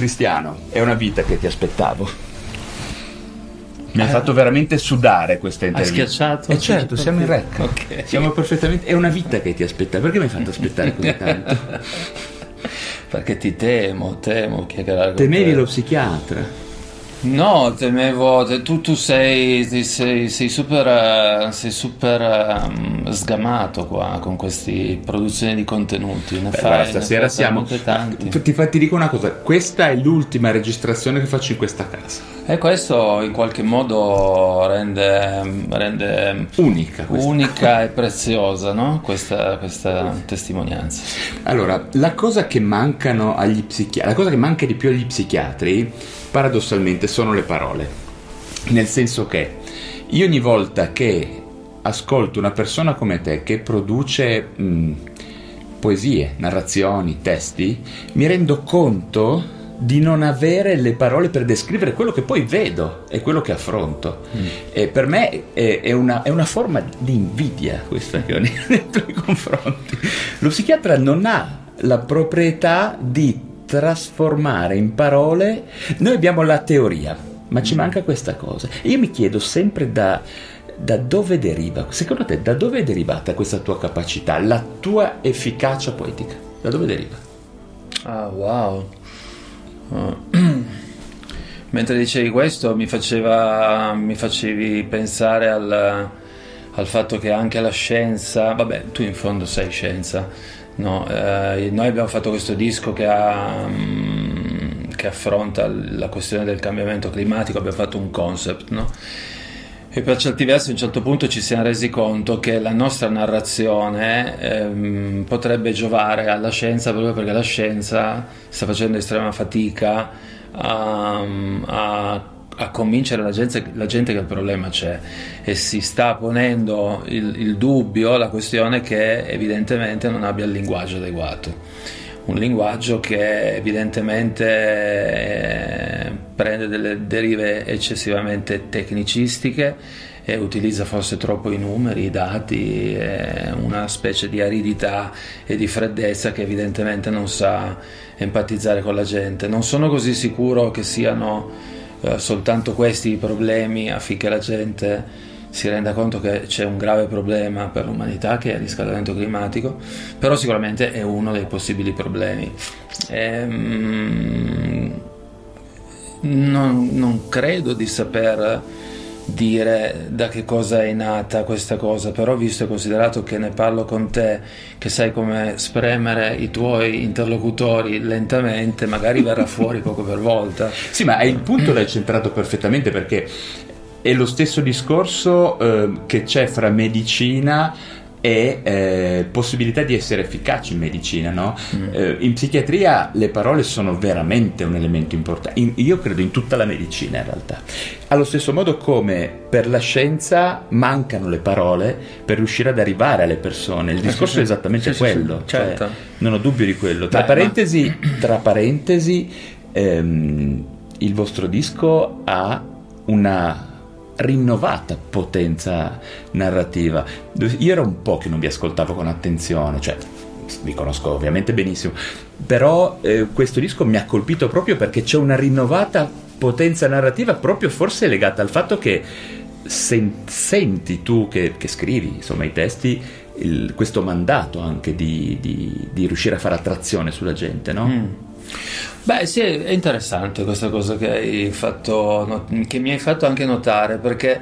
Cristiano, è una vita che ti aspettavo. Mi ha fatto veramente sudare questa Hai intervista. schiacciato? Eh certo, siamo in rec. Ok. Siamo perfettamente. È una vita che ti aspettavo. Perché mi hai fatto aspettare così tanto? Perché ti temo, temo chiacchierare Temevi te. lo psichiatra. No, temevo, te- tu, tu sei, sei, sei super, sei super ehm, sgamato qua con queste produzioni di contenuti. Ne Beh, fai, stasera siamo. tanti. Ti, fa- ti dico una cosa: questa è l'ultima registrazione che faccio in questa casa. E questo in qualche modo rende, rende Unica unica e preziosa no? questa, questa testimonianza. Allora, la cosa che mancano agli psichiatri, la cosa che manca di più agli psichiatri, paradossalmente, sono le parole. Nel senso che io ogni volta che ascolto una persona come te che produce mh, poesie, narrazioni, testi, mi rendo conto di non avere le parole per descrivere quello che poi vedo e quello che affronto. E per me è, è una, è una forma di invidia questa che ho nei, nei tuoi confronti. Lo psichiatra non ha la proprietà di trasformare in parole. Noi abbiamo la teoria, ma ci manca questa cosa. Io mi chiedo sempre da, da dove deriva, secondo te, da dove è derivata questa tua capacità, la tua efficacia poetica? Da dove deriva? Ah, wow. Mentre dicevi questo mi, faceva, mi facevi pensare al, al fatto che anche la scienza, vabbè, tu in fondo sei scienza, no? Eh, noi abbiamo fatto questo disco che, ha, mm, che affronta la questione del cambiamento climatico, abbiamo fatto un concept, no? E per certi versi a un certo punto ci siamo resi conto che la nostra narrazione ehm, potrebbe giovare alla scienza proprio perché la scienza sta facendo estrema fatica a, a- a convincere la gente, la gente che il problema c'è e si sta ponendo il, il dubbio, la questione che evidentemente non abbia il linguaggio adeguato un linguaggio che evidentemente eh, prende delle derive eccessivamente tecnicistiche e utilizza forse troppo i numeri, i dati, eh, una specie di aridità e di freddezza che evidentemente non sa empatizzare con la gente. Non sono così sicuro che siano eh, soltanto questi i problemi affinché la gente si renda conto che c'è un grave problema per l'umanità che è il riscaldamento climatico, però sicuramente è uno dei possibili problemi. Ehm, non, non credo di saper dire da che cosa è nata questa cosa, però visto e considerato che ne parlo con te, che sai come spremere i tuoi interlocutori lentamente, magari verrà fuori poco per volta. Sì, ma il punto l'hai centrato perfettamente perché è lo stesso discorso eh, che c'è fra medicina e eh, possibilità di essere efficaci in medicina, no? Eh, in psichiatria le parole sono veramente un elemento importante, In- io credo in tutta la medicina in realtà. Allo stesso modo come per la scienza mancano le parole per riuscire ad arrivare alle persone, il discorso è esattamente Sì, sì, sì, quello, cioè, certo. non ho dubbio di quello. Tra Beh, parentesi, tra parentesi ehm, il vostro disco ha una rinnovata potenza narrativa. Io ero un po' che non vi ascoltavo con attenzione, cioè vi conosco ovviamente benissimo, però eh, questo disco mi ha colpito proprio perché c'è una rinnovata potenza narrativa proprio forse legata al fatto che sen- senti tu che, che scrivi insomma i testi il- questo mandato anche di, di- di riuscire a fare attrazione sulla gente, no? Mm. Beh, sì, è interessante questa cosa che, hai fatto, che mi hai fatto anche notare, perché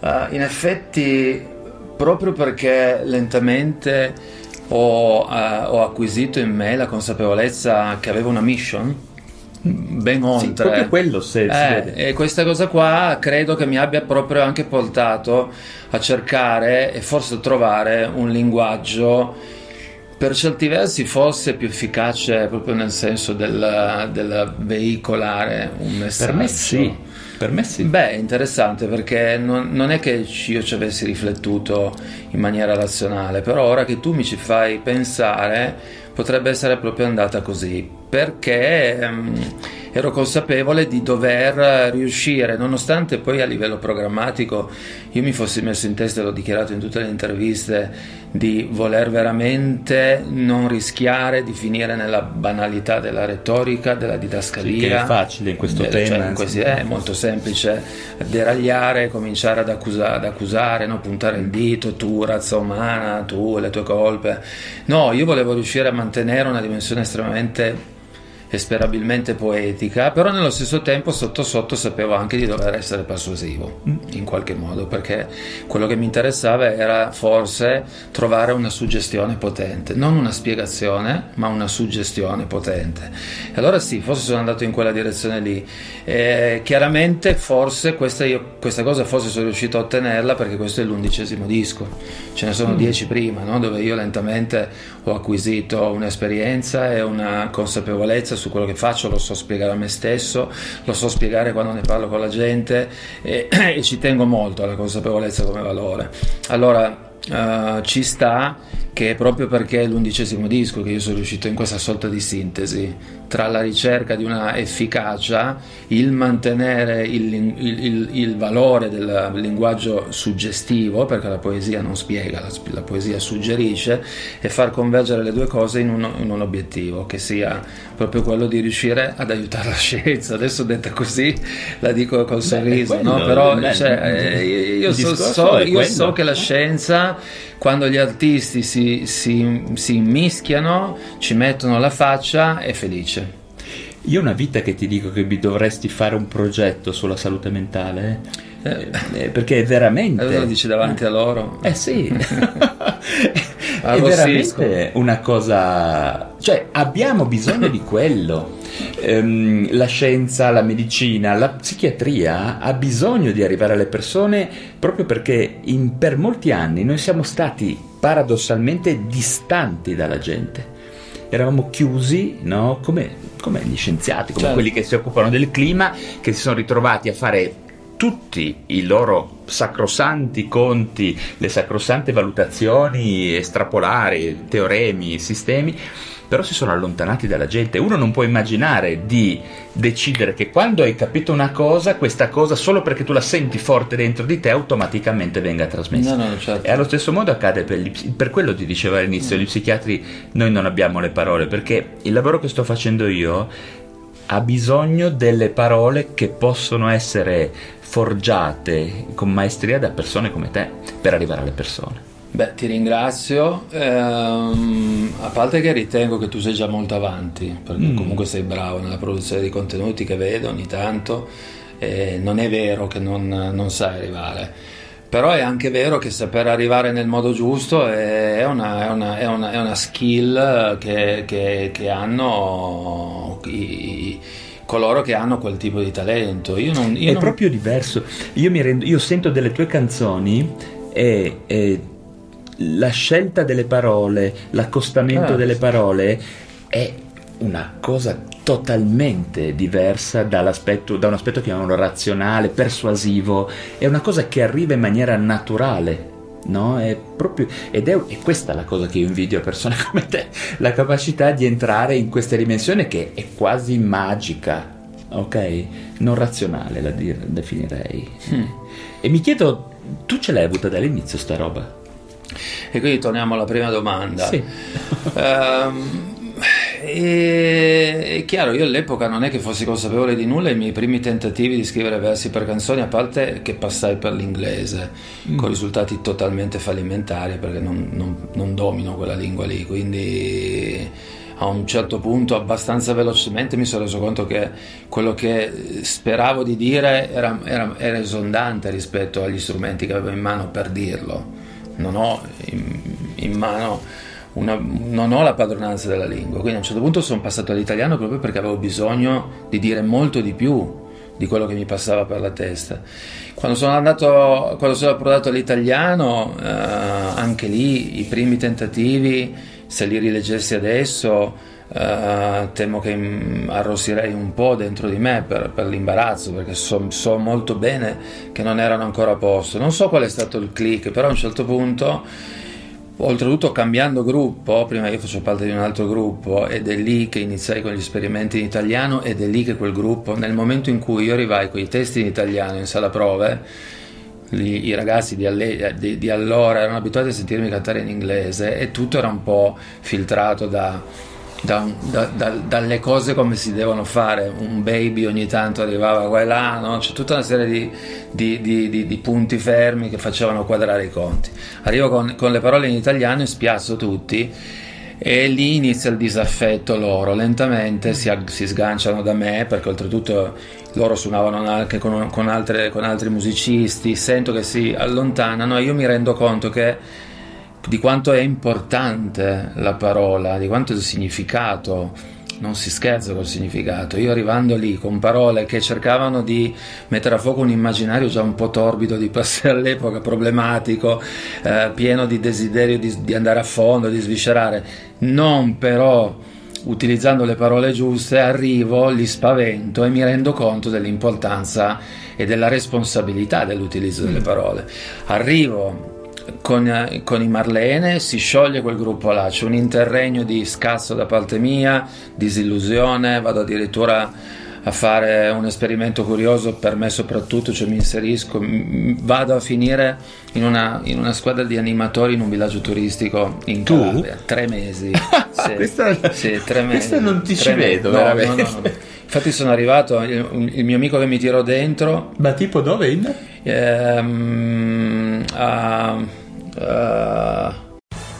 eh, in effetti, proprio perché lentamente ho, eh, ho acquisito in me la consapevolezza che avevo una mission, ben oltre. Sì, proprio quello se, Eh, e questa cosa qua credo che mi abbia proprio anche portato a cercare e forse trovare un linguaggio per certi versi forse più efficace proprio nel senso del, del veicolare un messaggio. Per me sì. Per me sì. Beh, è interessante perché non, non, è che io ci avessi riflettuto in maniera razionale, però ora che tu mi ci fai pensare potrebbe essere proprio andata così, perché... Um, ero consapevole di dover riuscire, nonostante poi a livello programmatico io mi fossi messo in testa, l'ho dichiarato in tutte le interviste, di voler veramente non rischiare di finire nella banalità della retorica, della didascalia. Sì, che è facile in questo de, tema. Cioè in questi, è molto semplice deragliare, cominciare ad, accusa, ad accusare, no? puntare il dito, tu razza umana, tu le tue colpe. No, io volevo riuscire a mantenere una dimensione estremamente esperabilmente poetica, però nello stesso tempo sotto sotto sapevo anche di dover essere persuasivo mm. in qualche modo, perché quello che mi interessava era forse trovare una suggestione potente, non una spiegazione, ma una suggestione potente. E allora sì, forse sono andato in quella direzione lì. E chiaramente forse questa, io, questa, cosa forse sono riuscito a ottenerla perché questo è l'undicesimo disco, ce ne sono mm. dieci prima, no? dove io lentamente ho acquisito un'esperienza e una consapevolezza su quello che faccio, lo so spiegare a me stesso, lo so spiegare quando ne parlo con la gente e, e ci tengo molto alla consapevolezza come valore. Allora, Uh, ci sta che proprio perché è l'undicesimo disco che io sono riuscito in questa sorta di sintesi tra la ricerca di una efficacia, il mantenere il, il, il, il valore del linguaggio suggestivo, perché la poesia non spiega, la, la poesia suggerisce, e far convergere le due cose in un, in un, obiettivo, che sia proprio quello di riuscire ad aiutare la scienza. Adesso detta così la dico col sorriso, Beh, no? però beh, cioè, eh, io, so, so, io so che la scienza quando gli artisti si, si, si immischiano, ci mettono la faccia, è felice. Io una vita che ti dico che dovresti fare un progetto sulla salute mentale. Eh, eh, perché è veramente. Allora lo dici davanti a loro? Eh sì. è veramente una cosa. Cioè, abbiamo bisogno di quello. Um, la scienza, la medicina, la psichiatria ha bisogno di arrivare alle persone proprio perché in, per molti anni noi siamo stati paradossalmente distanti dalla gente. Eravamo chiusi, no? come, come, gli scienziati, come certo. quelli che si occupano del clima, che si sono ritrovati a fare tutti i loro sacrosanti conti, le sacrosante valutazioni estrapolari, teoremi, sistemi, però si sono allontanati dalla gente. Uno non può immaginare di decidere che quando hai capito una cosa, questa cosa, solo perché tu la senti forte dentro di te, automaticamente venga trasmessa. No, no, certo. E allo stesso modo accade per, gli, per quello ti dicevo all'inizio, mm. gli psichiatri noi non abbiamo le parole, perché il lavoro che sto facendo io ha bisogno delle parole che possono essere forgiate con maestria da persone come te per arrivare alle persone. Beh, ti ringrazio, ehm, a parte che ritengo che tu sei già molto avanti, perché mm. comunque sei bravo nella produzione di contenuti che vedo ogni tanto, e non è vero che non, non sai arrivare, però è anche vero che saper arrivare nel modo giusto è una, è una, è una, è una skill che, che, che hanno i, coloro che hanno quel tipo di talento. Io non, io è non... proprio diverso. Io, rendo, io, sento delle tue canzoni e, e, la scelta delle parole, l'accostamento ah, delle parole è una cosa totalmente diversa da un aspetto chiamiamolo razionale, persuasivo, è una cosa che arriva in maniera naturale. No? È proprio, ed è, è, questa la cosa che io invidio a persone come te, la capacità di entrare in questa dimensione che è quasi magica, ok? Non razionale la dir, definirei. Hmm. E mi chiedo, tu ce l'hai avuta dall'inizio sta roba? E quindi torniamo alla prima domanda. Sì. um, e, è chiaro, io all'epoca non è che fossi consapevole di nulla, i miei primi tentativi di scrivere versi per canzoni, a parte che passai per l'inglese, mm. con risultati totalmente fallimentari perché non, non, non domino quella lingua lì, quindi a un certo punto abbastanza velocemente mi sono reso conto che quello che speravo di dire era, era, era esondante rispetto agli strumenti che avevo in mano per dirlo. Non ho in, in mano una, non ho la padronanza della lingua, quindi a un certo punto sono passato all'italiano proprio perché avevo bisogno di dire molto di più di quello che mi passava per la testa. Quando sono andato, quando sono approdato all'italiano, eh, anche lì i primi tentativi se li rileggessi adesso Uh, temo che arrossirei un po' dentro di me per, per l'imbarazzo perché so, so, molto bene che non erano ancora a posto. Non so qual è stato il click, però a un certo punto, oltretutto cambiando gruppo, prima io faccio parte di un altro gruppo ed è lì che iniziai con gli esperimenti in italiano ed è lì che quel gruppo, nel momento in cui io arrivai con i testi in italiano in sala prove, gli, i ragazzi di, alle, di, di allora erano abituati a sentirmi cantare in inglese e tutto era un po' filtrato da da, da, da, dalle cose come si devono fare. Un baby ogni tanto arrivava qua e là, no? c'è tutta una serie di, di, di, di, punti fermi che facevano quadrare i conti. Arrivo con, con le parole in italiano e spiazzo tutti. E lì inizia il disaffetto loro, lentamente si, si sganciano da me perché oltretutto loro suonavano anche con, con, altre, con altri musicisti, sento che si allontanano e io mi rendo conto che di quanto è importante la parola, di quanto il significato non si scherza col significato. Io arrivando lì con parole che cercavano di mettere a fuoco un immaginario già un po' torbido di passare all'epoca, problematico, eh, pieno di desiderio di, di, andare a fondo, di sviscerare, non però utilizzando le parole giuste, arrivo, li spavento e mi rendo conto dell'importanza e della responsabilità dell'utilizzo delle parole. Arrivo con, con, i Marlene si scioglie quel gruppo là, c'è un interregno di scazzo da parte mia, disillusione, vado addirittura a fare un esperimento curioso per me soprattutto, cioè mi inserisco, vado a finire in una, in una squadra di animatori in un villaggio turistico in Calabria, tre mesi. sì, questa, sì, tre mesi. Questa non ti ci vedo, no, veramente. No, no, Infatti sono arrivato, il, il, mio amico che mi tirò dentro... Ma tipo dove? In? Ehm, uh, uh,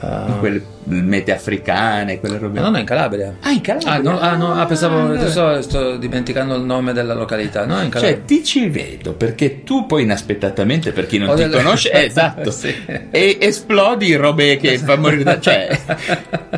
Uh, quelle mete africane, quelle robe. No, no, in Calabria. Ah, in Calabria. Ah, no, ah, no ah, pensavo, ah, adesso sto dimenticando il nome della località. No, in Calabria. Cioè, ti ci vedo perché tu poi inaspettatamente, per chi non Ho ti delle... conosce, eh, esatto, sì. e esplodi robe che fa morire da. Cioè,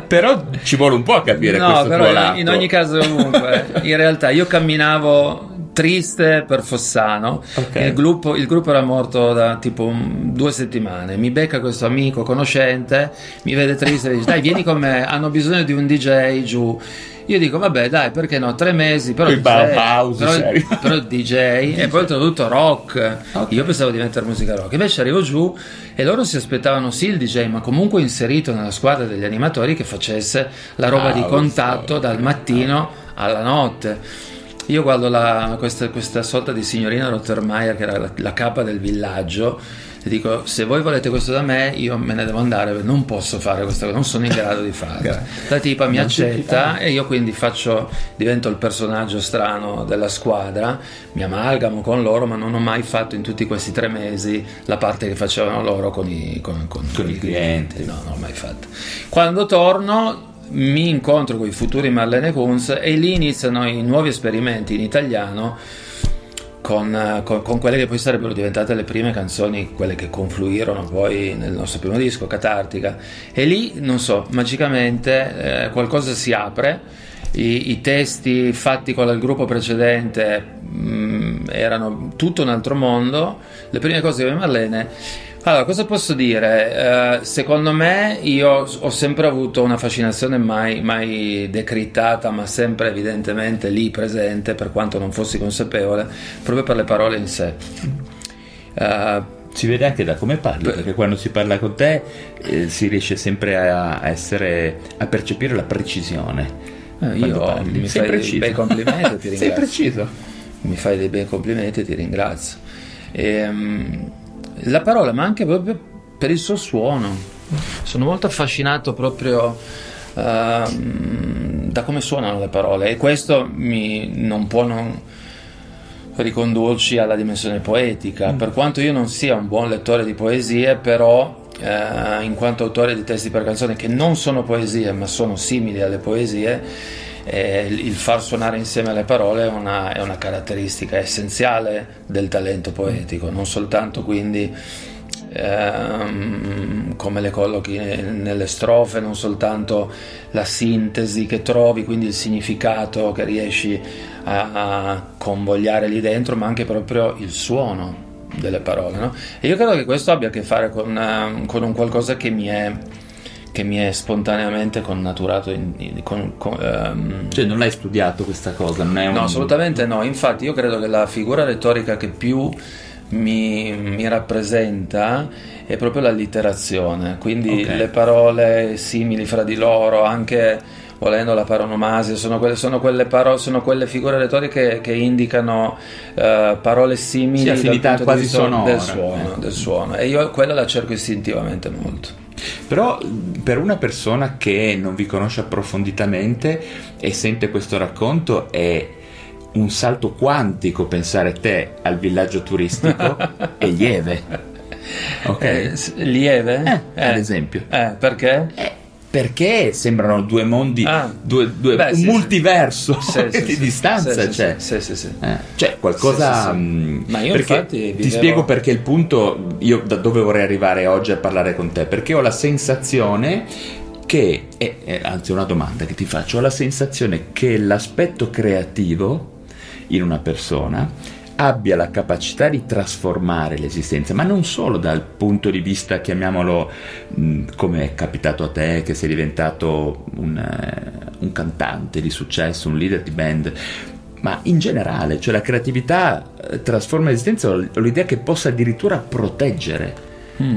però ci vuole un po' a capire no, questo però tuo lato. In ogni caso, comunque, in realtà io camminavo triste per Fossano. Okay. Il, gruppo, il, gruppo, era morto da tipo un, due settimane. Mi becca questo amico conoscente, mi vede triste e dice: Dai, vieni con me, hanno bisogno di un DJ giù. Io dico, vabbè, dai, perché no? Tre mesi, però, DJ, Bauhaus, però, però DJ e poi oltretutto rock. Okay. Io pensavo di mettere musica rock. Invece arrivo giù e loro si aspettavano sì il DJ, ma comunque inserito nella squadra degli animatori che facesse la roba ah, di contatto dal mattino alla notte. Io guardo la, questa, questa, sorta di signorina Rottermeier che era la, la, capa del villaggio e dico se voi volete questo da me io me ne devo andare non posso fare questa cosa non sono in grado di farlo la tipa mi accetta e io quindi faccio divento il personaggio strano della squadra mi amalgamo con loro ma non ho mai fatto in tutti questi tre mesi la parte che facevano loro con i, con, con, con i clienti. clienti no non ho mai fatto quando torno mi incontro con i futuri Marlene Kunz e lì iniziano i nuovi esperimenti in italiano con, con, con, quelle che poi sarebbero diventate le prime canzoni, quelle che confluirono poi nel nostro primo disco, Catartica. E lì, non so, magicamente eh, qualcosa si apre. I, I, testi fatti con il gruppo precedente mh, mm, erano tutto un altro mondo. Le prime cose di Marlene allora, cosa posso dire? Uh, secondo me io ho sempre avuto una fascinazione mai, mai, decrittata, ma sempre evidentemente lì presente, per quanto non fossi consapevole, proprio per le parole in sé. Uh, Si vede anche da come parli, Beh. perché quando si parla con te eh, si riesce sempre a, essere, a percepire la precisione. Eh, io parli. mi Sei fai dei bei complimenti, ti Sei ringrazio. preciso. mi fai dei bei complimenti e ti ringrazio. Ehm, la parola, ma anche proprio per il suo suono. Sono molto affascinato proprio ehm, da come suonano le parole e questo mi, non può non ricondurci alla dimensione poetica. Per quanto io non sia un buon lettore di poesie, però eh, in quanto autore di testi per canzoni che non sono poesie ma sono simili alle poesie, eh, il far suonare insieme alle parole è una, è una caratteristica essenziale del talento poetico, non soltanto quindi ehm, come le collochi nelle strofe, non soltanto la sintesi che trovi, quindi il significato che riesci a, a convogliare lì dentro, ma anche proprio il suono delle parole. no? E io credo che questo abbia a che fare con, eh, con un qualcosa che mi è, che mi è spontaneamente connaturato. in- in- con- con, ehm, Cioè, non l'hai studiato questa cosa? Non è un... No, assolutamente no. Infatti, io credo che la figura retorica che più mi, mi rappresenta è proprio l'allitterazione. Quindi Ok. le parole simili fra di loro, anche volendo la paronomasia, sono quelle, sono quelle, paro- sono quelle figure retoriche che indicano eh, parole simili Sì, dal quasi sonora, del suono, ecco. del suono. E io quella la cerco istintivamente molto. Però per una persona che non vi conosce approfonditamente e sente questo racconto è un salto quantico pensare te al villaggio turistico e lieve. Ok? Eh, lieve? Eh, ad esempio. Eh, perché? Perché sembrano due mondi, Ah. due, due- Beh, un sì, multiverso Sì, sì, di distanza. Cioè. sì. Eh, cioè, qualcosa. Mh, Ma io infatti Ti spiego perché il punto. Io da dove vorrei arrivare oggi a parlare con te? Perché ho la sensazione che. eh, eh, anzi, una domanda che ti faccio. Ho la sensazione che l'aspetto creativo in una persona abbia la capacità di trasformare l'esistenza, ma non solo dal punto di vista, chiamiamolo mh, come è capitato a te, che sei diventato un, eh, un cantante di successo, un leader di band, ma in generale, cioè la creatività eh, trasforma l'esistenza, ho l'idea che possa addirittura proteggere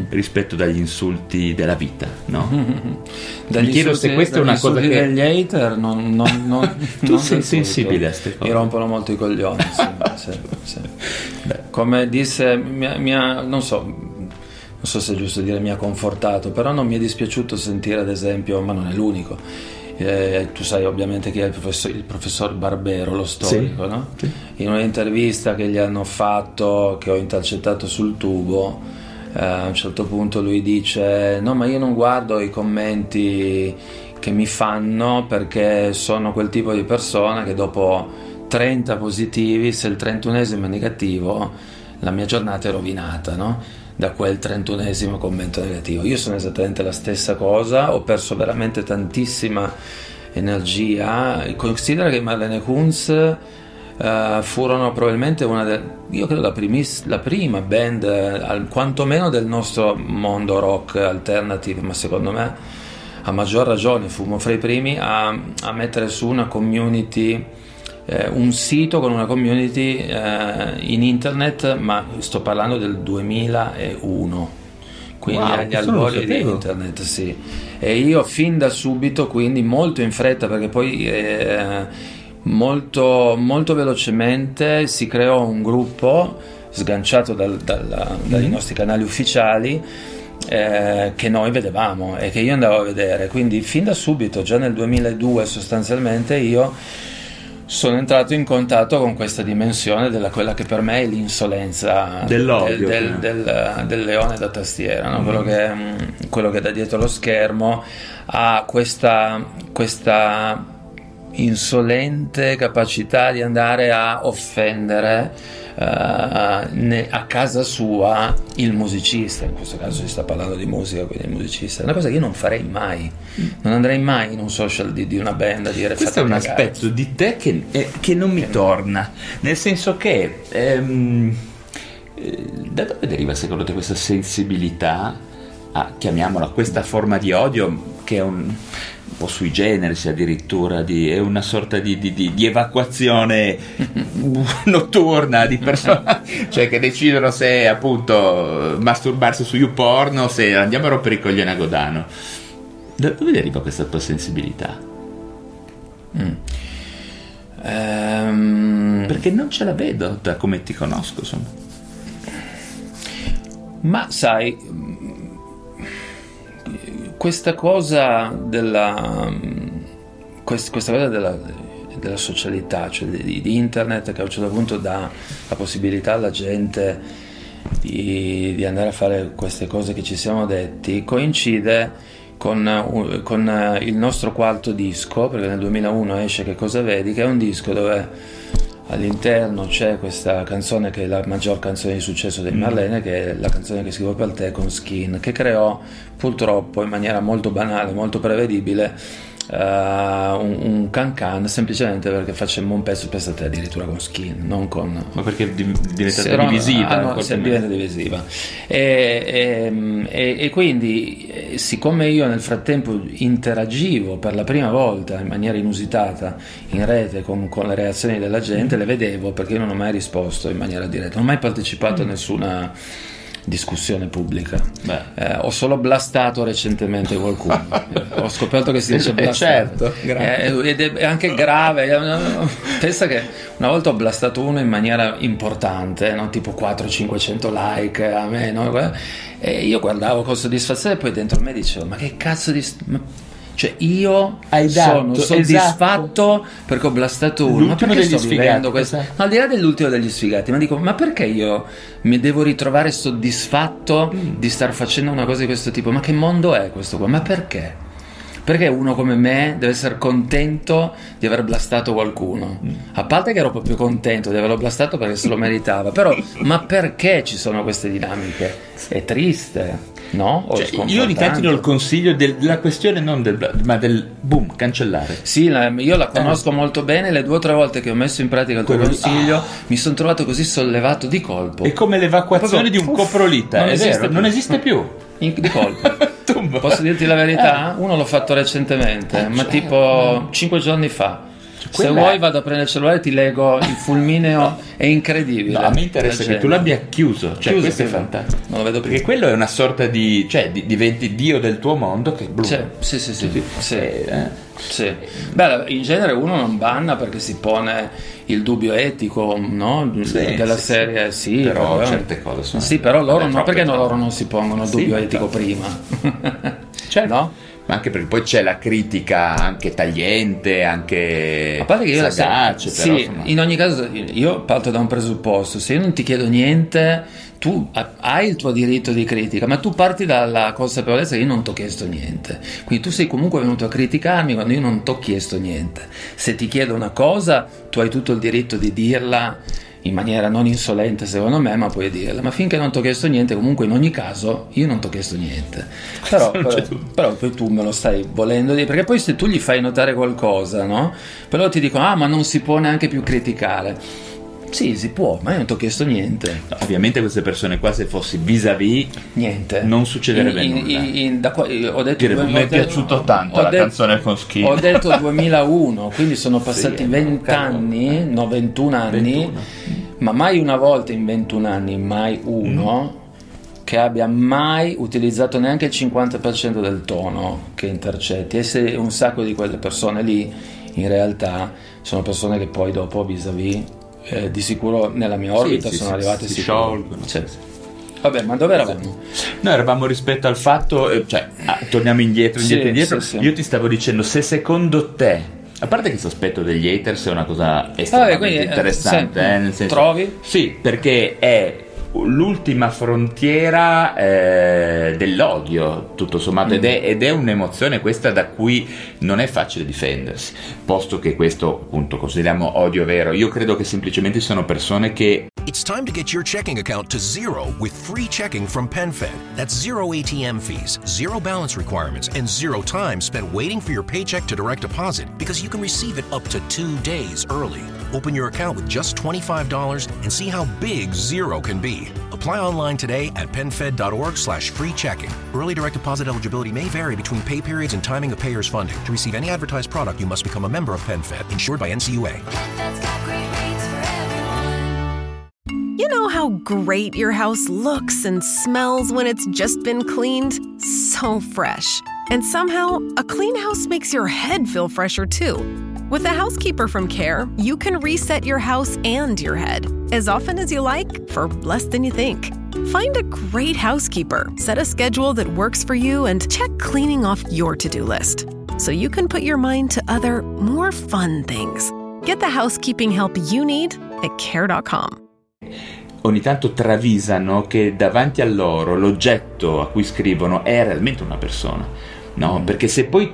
rispetto dagli insulti della vita, no? Dagli Mi chiedo se insulti- questa è una cosa che- degli hater non, non, non, Tu non sei sensibile a ste cose. mi rompono molto i coglioni sì, sì, sì. come disse mi, ha- mi ha- non so non so se è giusto dire mi ha confortato però non mi è dispiaciuto sentire ad esempio ma non è l'unico eh, tu sai ovviamente chi è il professor, il professor Barbero lo storico Sì, no? sì. in un'intervista che gli hanno fatto che ho intercettato sul tubo a un certo punto lui dice no ma io non guardo i commenti che mi fanno perché sono quel tipo di persona che dopo 30 positivi se il 31esimo è negativo la mia giornata è rovinata no? da quel 31esimo commento negativo io sono esattamente la stessa cosa ho perso veramente tantissima energia considera che Marlene Kunz eh, furono probabilmente una delle io credo la, primis- la prima band eh, al- quantomeno del nostro mondo rock alternative ma secondo me a maggior ragione fummo fra i primi a, a mettere su una community eh, un sito con una community eh, in internet ma sto parlando del 2001 quindi Wow, agli albori di internet sì. E io fin da subito quindi molto in fretta perché poi eh, molto, molto velocemente si creò un gruppo sganciato dal- dal- dai nostri canali ufficiali eh, che noi vedevamo e che io andavo a vedere quindi fin da subito già nel 2002 sostanzialmente io sono entrato in contatto con questa dimensione della quella che per me è l'insolenza Dell'odio, del, del- cioè. del- del leone da tastiera, no? quello, che, mm, quello che da dietro lo schermo ha questa, questa insolente capacità di andare a offendere eh, ne- a casa sua il musicista, in questo caso si sta parlando di musica, quindi il musicista, è una cosa che io non farei mai, non andrei mai in un social di, di una band a dire Questo "Fate è un cagare". aspetto di te che, eh, che non mi torna, nel senso che ehm, eh, da dove deriva secondo te questa sensibilità a, chiamiamola, questa forma di odio che è un, un po' sui generis addirittura, di, è una sorta di, di, di, evacuazione notturna di persone, cioè che decidono se appunto masturbarsi su YouPorn o se andiamo a rompere i coglioni a Godano. Da dove deriva questa tua sensibilità? Mm. Ehm, Perché non ce la vedo da come ti conosco, insomma. ma sai, questa cosa della, quest- questa cosa della, della socialità, cioè di, di internet, che a un certo punto dà la possibilità alla gente di, di andare a fare queste cose che ci siamo detti, coincide con, con, uh, il nostro quarto disco, perché nel 2001 esce Che cosa vedi, che è un disco dove all'interno c'è questa canzone che è la maggior canzone di successo dei Marlene, che è la canzone che scrivo per te con Skin, che creò purtroppo in maniera molto banale, molto prevedibile. Uh, un, un can can semplicemente perché facemmo un pezzo per te addirittura con skin non con Ma perché è diventata divisiva? ah, no, modo? diventa divisiva e, e- e- e quindi eh, siccome io nel frattempo interagivo per la prima volta in maniera inusitata in rete con, con le reazioni della gente le vedevo perché io non ho mai risposto in maniera diretta non ho mai partecipato a nessuna discussione pubblica Beh. Eh, ho solo blastato recentemente qualcuno ho scoperto che si dice Eh, blastare certo, grazie. Eh, ed è anche grave pensa che una volta ho blastato uno in maniera importante no? tipo 400-500 like a me no? e io guardavo con soddisfazione e poi dentro me dicevo ma che cazzo di st- cioè io Hai sono soddisfatto perché ho blastato uno ma perché sto vivendo questo esatto. No, al di là dell'ultimo degli sfigati, ma dico, ma perché io mi devo ritrovare soddisfatto Mm. di star facendo una cosa di questo tipo? Ma che mondo è questo qua? Ma perché? Perché uno come me deve essere contento di aver blastato qualcuno? Mm. A parte che ero proprio contento di averlo blastato perché se lo meritava, però ma perché ci sono queste dinamiche? È triste, no? Cioè, io ricatino il consiglio del- della questione non del ma del boom, cancellare. Sì, la- io la conosco molto bene. Le due o tre volte che ho messo in pratica il tuo Eh. Quello di- consiglio, Ah. mi sono trovato così sollevato di colpo. È come l'evacuazione di Proprio, un uff, coprolita, non esiste vero, più. non esiste più. In- di colpo. Posso dirti la verità? Uno l'ho fatto recentemente, Eh, ma certo. tipo 5 giorni fa. Se quella- vuoi vado a prendere il cellulare e ti leggo il fulmineo, è incredibile. No, a me interessa che tu l'abbia chiuso, cioè Chiuso, questo è fantastico. Non lo vedo più. Perché quello è una sorta di, cioè di- diventi dio del tuo mondo che blu. Sì, sì, sì, sì. Sì. Eh, eh. Sì. Beh, in genere uno non banna perché si pone il dubbio etico, no? Sì, Della sì, serie, sì. Però però- certe cose sono- Sì, però loro no, perché troppe, loro non si pongono il dubbio etico troppe. prima? Certo. No? Ma anche perché poi c'è la critica anche tagliente, anche A parte che io la sagace, sì, insomma. in ogni caso io parto da un presupposto, se io non ti chiedo niente, tu ha- hai il tuo diritto di critica, ma tu parti dalla consapevolezza che io non ti ho chiesto niente. Quindi tu sei comunque venuto a criticarmi quando io non ti ho chiesto niente. Se ti chiedo una cosa, tu hai tutto il diritto di dirla in maniera non insolente secondo me, ma puoi dirla. Ma finché non ti ho chiesto niente, comunque in ogni caso io non ti ho chiesto niente. Però, però, però poi tu me lo stai volendo dire, perché poi se tu gli fai notare qualcosa, no? Però ti dicono, ah, ma non si può neanche più criticare. Sì, si può, ma io non ti ho chiesto niente. No, ovviamente queste persone qua se fossi vis-à-vis Niente. Non succederebbe In- nulla. in- in- da qua- ho detto Direbbe, due- "Mi è piaciuto tanto la canzone con Skin." Ho detto 2001, quindi sono passati Sì, 20 cavolo. anni, no 21 anni, 21. ma mai una volta in 21 anni, mai uno che abbia mai utilizzato neanche il 50% del tono che intercetti. E se un sacco di quelle persone lì in realtà sono persone che poi dopo vis-à-vis eh, di sicuro nella mia orbita sì, sono sì, arrivate si sciolgono. Sì. Vabbè, ma dove eravamo? Noi eravamo rispetto al fatto, eh, cioè, ah, torniamo indietro, indietro, indietro. Io ti stavo dicendo, se secondo te, a parte che il sospetto degli haters è una cosa estremamente quindi, eh, interessante, eh, nel senso, Trovi? Sì, perché è l'ultima frontiera eh, dell'odio, tutto sommato, ed, è, ed è un'emozione questa da cui non è facile difendersi, posto che questo, appunto, consideriamo odio vero. Io credo che semplicemente sono persone che It's time to get your checking account to zero with free checking from PenFed. That's zero ATM fees, zero balance requirements, and zero time spent waiting for your paycheck to direct deposit because you can receive it up to two days early. Open your account with just $25 and see how big zero can be. Apply online today at PenFed.org slash free checking. Early direct deposit eligibility may vary between pay periods and timing of payer's funding. To receive any advertised product, you must become a member of PenFed, insured by NCUA. You know how great your house looks and smells when it's just been cleaned? So fresh. And somehow, a clean house makes your head feel fresher too. With a housekeeper from Care, you can reset your house and your head as often as you like for less than you think. Find a great housekeeper, set a schedule that works for you, and check cleaning off your to do list so you can put your mind to other, more fun things. Get the housekeeping help you need at care.com. ogni tanto travisano che davanti a loro l'oggetto a cui scrivono è realmente una persona. No, perché se poi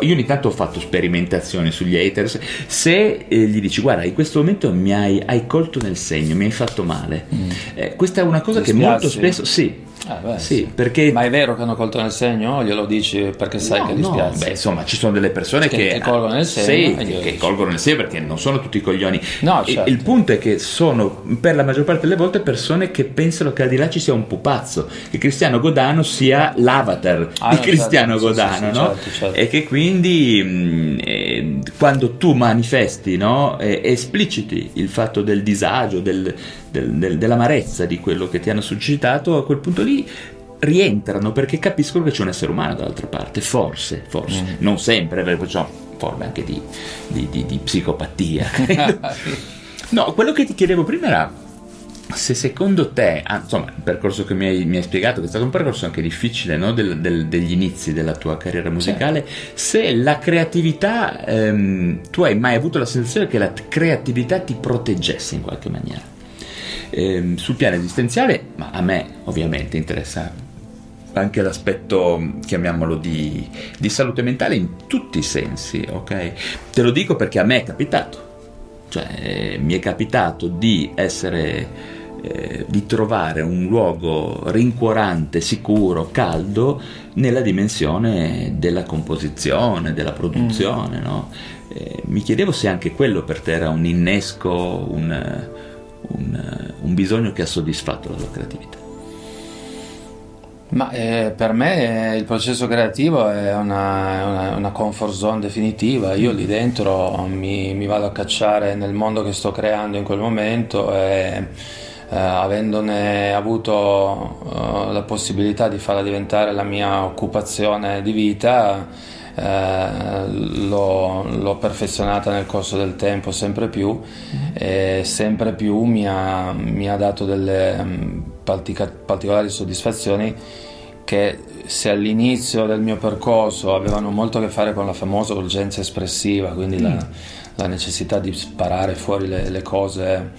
io ogni tanto ho fatto sperimentazioni sugli haters, se eh, gli dici guarda in questo momento mi hai, hai, colto nel segno, mi hai fatto male, mm. eh, questa è una cosa che molto spesso sì, Ah, beh, sì, sì. Perché... Ma è vero che hanno colto nel segno o glielo dici perché sai no, che gli no. Beh, insomma, ci sono delle persone che, che, che colgono nel segno. Sì, che, che colgono nel segno perché non sono tutti coglioni. No, certo. Il punto è che sono per la maggior parte delle volte persone che pensano che al di là ci sia un pupazzo, che Cristiano Godano sia l'avatar ah, di no, Cristiano certo, Godano, sì, no? Certo, certo. E che quindi mh, eh, quando tu manifesti, no? Eh, espliciti il fatto del disagio, del, del, del, dell'amarezza di quello che ti hanno suscitato, a quel punto lì rientrano perché capiscono che c'è un essere umano dall'altra parte, forse, forse, mm. non sempre, perché c'è forme anche di, di, di, di psicopatia. no, quello che ti chiedevo prima era se secondo te, ah, insomma, il percorso che mi hai, mi hai, spiegato, che è stato un percorso anche difficile no? del, del, degli inizi della tua carriera musicale, certo. se la creatività, ehm, tu hai mai avuto la sensazione che la creatività ti proteggesse in qualche maniera? Ehm, sul piano esistenziale, ma a me ovviamente interessa anche l'aspetto, chiamiamolo, di, di, salute mentale in tutti i sensi, ok? Te lo dico perché a me è capitato, cioè mi è capitato di essere... Eh, di trovare un luogo rincuorante, sicuro, caldo nella dimensione della composizione, della produzione. Mm. No? Eh, mi chiedevo se anche quello per te era un innesco, un, un, un bisogno che ha soddisfatto la tua creatività. Ma eh, per me il processo creativo è una, una, una, comfort zone definitiva, io lì dentro mi, mi, vado a cacciare nel mondo che sto creando in quel momento e eh, avendone avuto eh, la possibilità di farla diventare la mia occupazione di vita, eh, l'ho, l'ho, perfezionata nel corso del tempo sempre più e sempre più mi ha, mi ha dato delle mm, particolari soddisfazioni che se all'inizio del mio percorso avevano molto a che fare con la famosa urgenza espressiva, quindi mm. la, la, necessità di sparare fuori le, le cose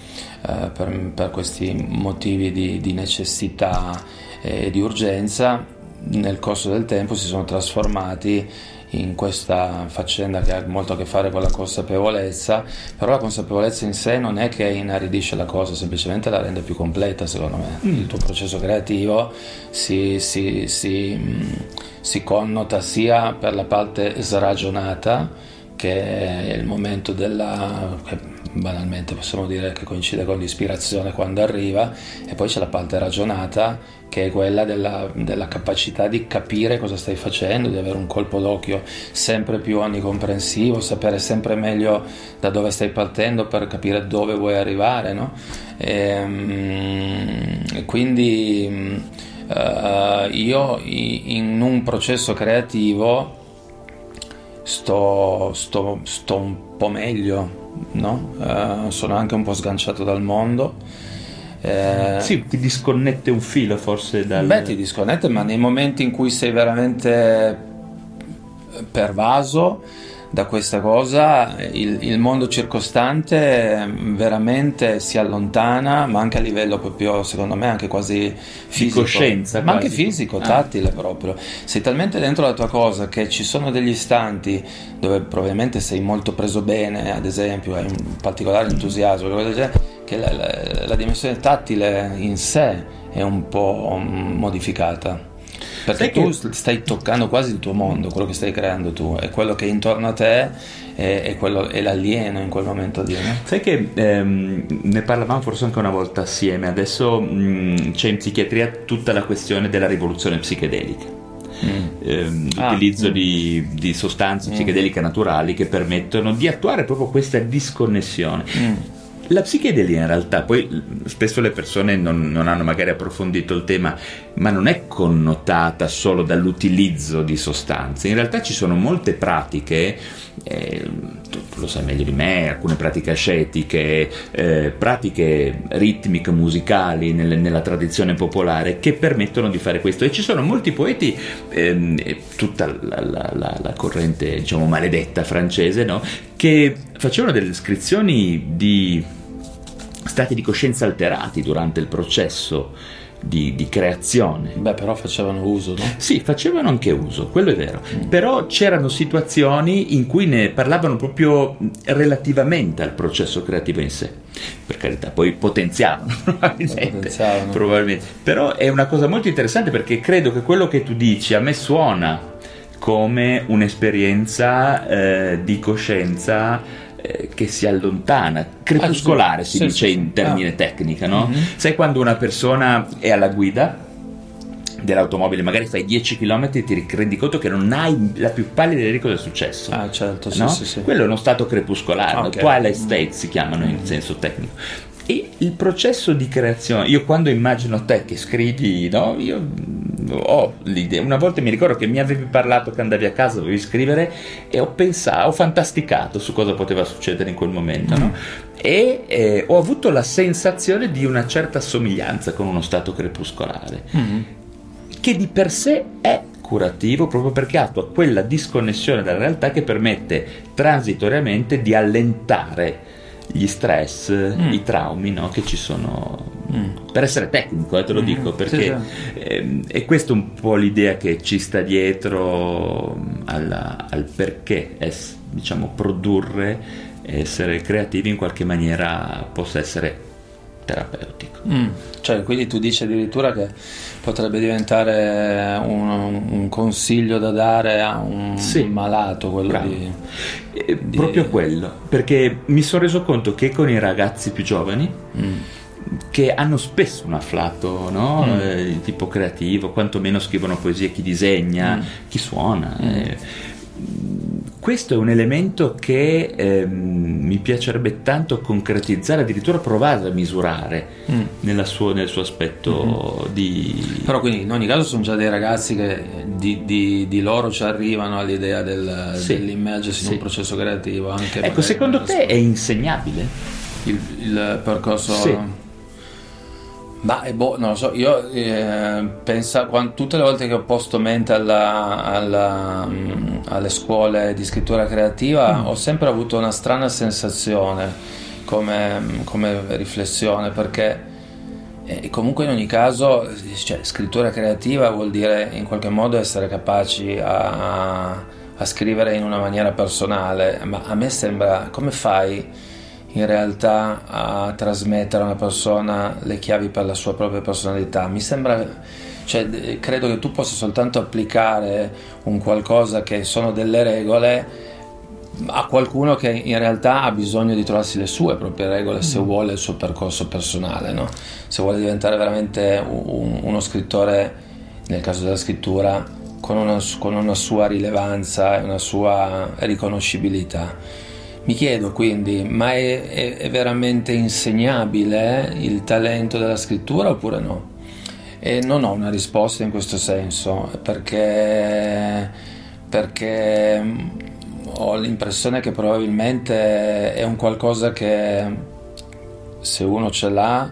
eh, per, per, questi motivi di, di necessità e di urgenza, nel corso del tempo si sono trasformati in questa faccenda che ha molto a che fare con la consapevolezza, però la consapevolezza in sé non è che inaridisce la cosa, semplicemente la rende più completa secondo me. Mm. Il tuo processo creativo si, si, si, mm, si connota sia per la parte sragionata, che è il momento della banalmente possiamo dire che coincide con l'ispirazione quando arriva e poi c'è la parte ragionata che è quella della, della, capacità di capire cosa stai facendo, di avere un colpo d'occhio sempre più onnicomprensivo, sapere sempre meglio da dove stai partendo per capire dove vuoi arrivare. No? Ehm, e quindi uh, io in un processo creativo sto, sto, sto un po' meglio no? Uh, sono anche un po' sganciato dal mondo. Eh, sì, ti disconnette un filo forse dal... Beh, ti disconnette, ma nei momenti in cui sei veramente pervaso da questa cosa, il, il, mondo circostante veramente si allontana, ma anche a livello proprio, secondo me, anche quasi fisico. Di coscienza. Ma quasi. anche fisico, ah. tattile proprio. Sei talmente dentro la tua cosa che ci sono degli istanti dove probabilmente sei molto preso bene, ad esempio, hai un particolare entusiasmo, che la, la, la dimensione tattile in sé è un po' modificata perché tu che- stai toccando quasi il tuo mondo, quello che stai creando tu, è quello che è intorno a te, è, è quello- è l'alieno in quel momento lì. no? Sai che ehm, ne parlavamo forse anche una volta assieme, adesso mh, c'è in psichiatria tutta la questione della rivoluzione psichedelica. Ehm, Ah, l'utilizzo mm. di, di sostanze psichedeliche naturali che permettono di attuare proprio questa disconnessione. La psichedelia in realtà, poi spesso le persone non, non hanno magari approfondito il tema, ma non è connotata solo dall'utilizzo di sostanze, in realtà ci sono molte pratiche, eh, lo sai meglio di me, alcune pratiche ascetiche, eh, pratiche ritmiche, musicali nelle- nella tradizione popolare che permettono di fare questo e ci sono molti poeti, ehm, e tutta la, la- la- la corrente diciamo maledetta francese, no? che facevano delle descrizioni di stati di coscienza alterati durante il processo di, di creazione. Beh, però facevano uso, no? Sì, facevano anche uso, quello è vero, però c'erano situazioni in cui ne parlavano proprio relativamente al processo creativo in sé. Per carità, poi potenziavano probabilmente, Potenziavano. probabilmente. Però è una cosa molto interessante perché credo che quello che tu dici a me suona come un'esperienza eh, di coscienza eh, che si allontana, crepuscolare Ah, si sì, dice sì, in termine Ah. tecnica, no? Mhm. Sai quando una persona è alla guida dell'automobile, magari fai 10 km e ti rendi conto che non hai la più pallida idea di cosa è successo. Ah, certo, sì, no? sì, sì. Quello è uno stato crepuscolare, no? Ok. twilight state si chiamano in senso tecnico. E il processo di creazione, io quando immagino te che scrivi, no? Io mm, ho l'idea, una volta mi ricordo che mi avevi parlato che andavi a casa, dovevi scrivere e ho pensato, ho fantasticato su cosa poteva succedere in quel momento, no? E eh, ho avuto la sensazione di una certa somiglianza con uno stato crepuscolare Mhm. che di per sé è curativo proprio perché attua quella disconnessione dalla realtà che permette transitoriamente di allentare gli stress, Mm. i traumi no, che ci sono. Per essere tecnico, eh, te lo dico, perché sì. ehm, è questa un po' l'idea che ci sta dietro mm, alla- al perché es- diciamo, produrre, essere creativi in qualche maniera possa essere terapeutico. Mm, Cioè, quindi tu dici addirittura che potrebbe diventare un, un consiglio da dare a un Sì. malato, quello di... Eh, Proprio quello, perché mi sono reso conto che con i ragazzi più giovani, Mm. che hanno spesso un afflato no? Mm. Eh, di tipo creativo, quantomeno scrivono poesie, chi disegna, Mm. chi suona. eh. Questo è un elemento che ehm, mi piacerebbe tanto concretizzare, addirittura provare a misurare Mm. nella suo- nel suo aspetto di... Però quindi in ogni caso sono già dei ragazzi che di, di- di loro ci arrivano all'idea del, Sì. dell'immergersi in Sì. un processo creativo. Ecco, secondo te è insegnabile? il, il percorso... Sì. Ma boh, non lo so, io eh, pensa, quan- tutte le volte che ho posto mente alla- alla, mm, alle scuole di scrittura creativa ho sempre avuto una strana sensazione come, come riflessione perché eh, comunque in ogni caso cioè, scrittura creativa vuol dire in qualche modo essere capaci a, a scrivere in una maniera personale, ma a me sembra come fai in realtà a trasmettere a una persona le chiavi per la sua propria personalità. Mi sembra, cioè, credo che tu possa soltanto applicare un qualcosa che sono delle regole a qualcuno che in realtà ha bisogno di trovarsi le sue proprie regole se vuole il suo percorso personale, no? se vuole diventare veramente un- uno scrittore, nel caso della scrittura, con una, con una sua rilevanza e una sua riconoscibilità. Mi chiedo quindi, ma è, è- è veramente insegnabile il talento della scrittura oppure no? E non ho una risposta in questo senso, perché, perché mm, ho l'impressione che probabilmente è un qualcosa che se uno ce l'ha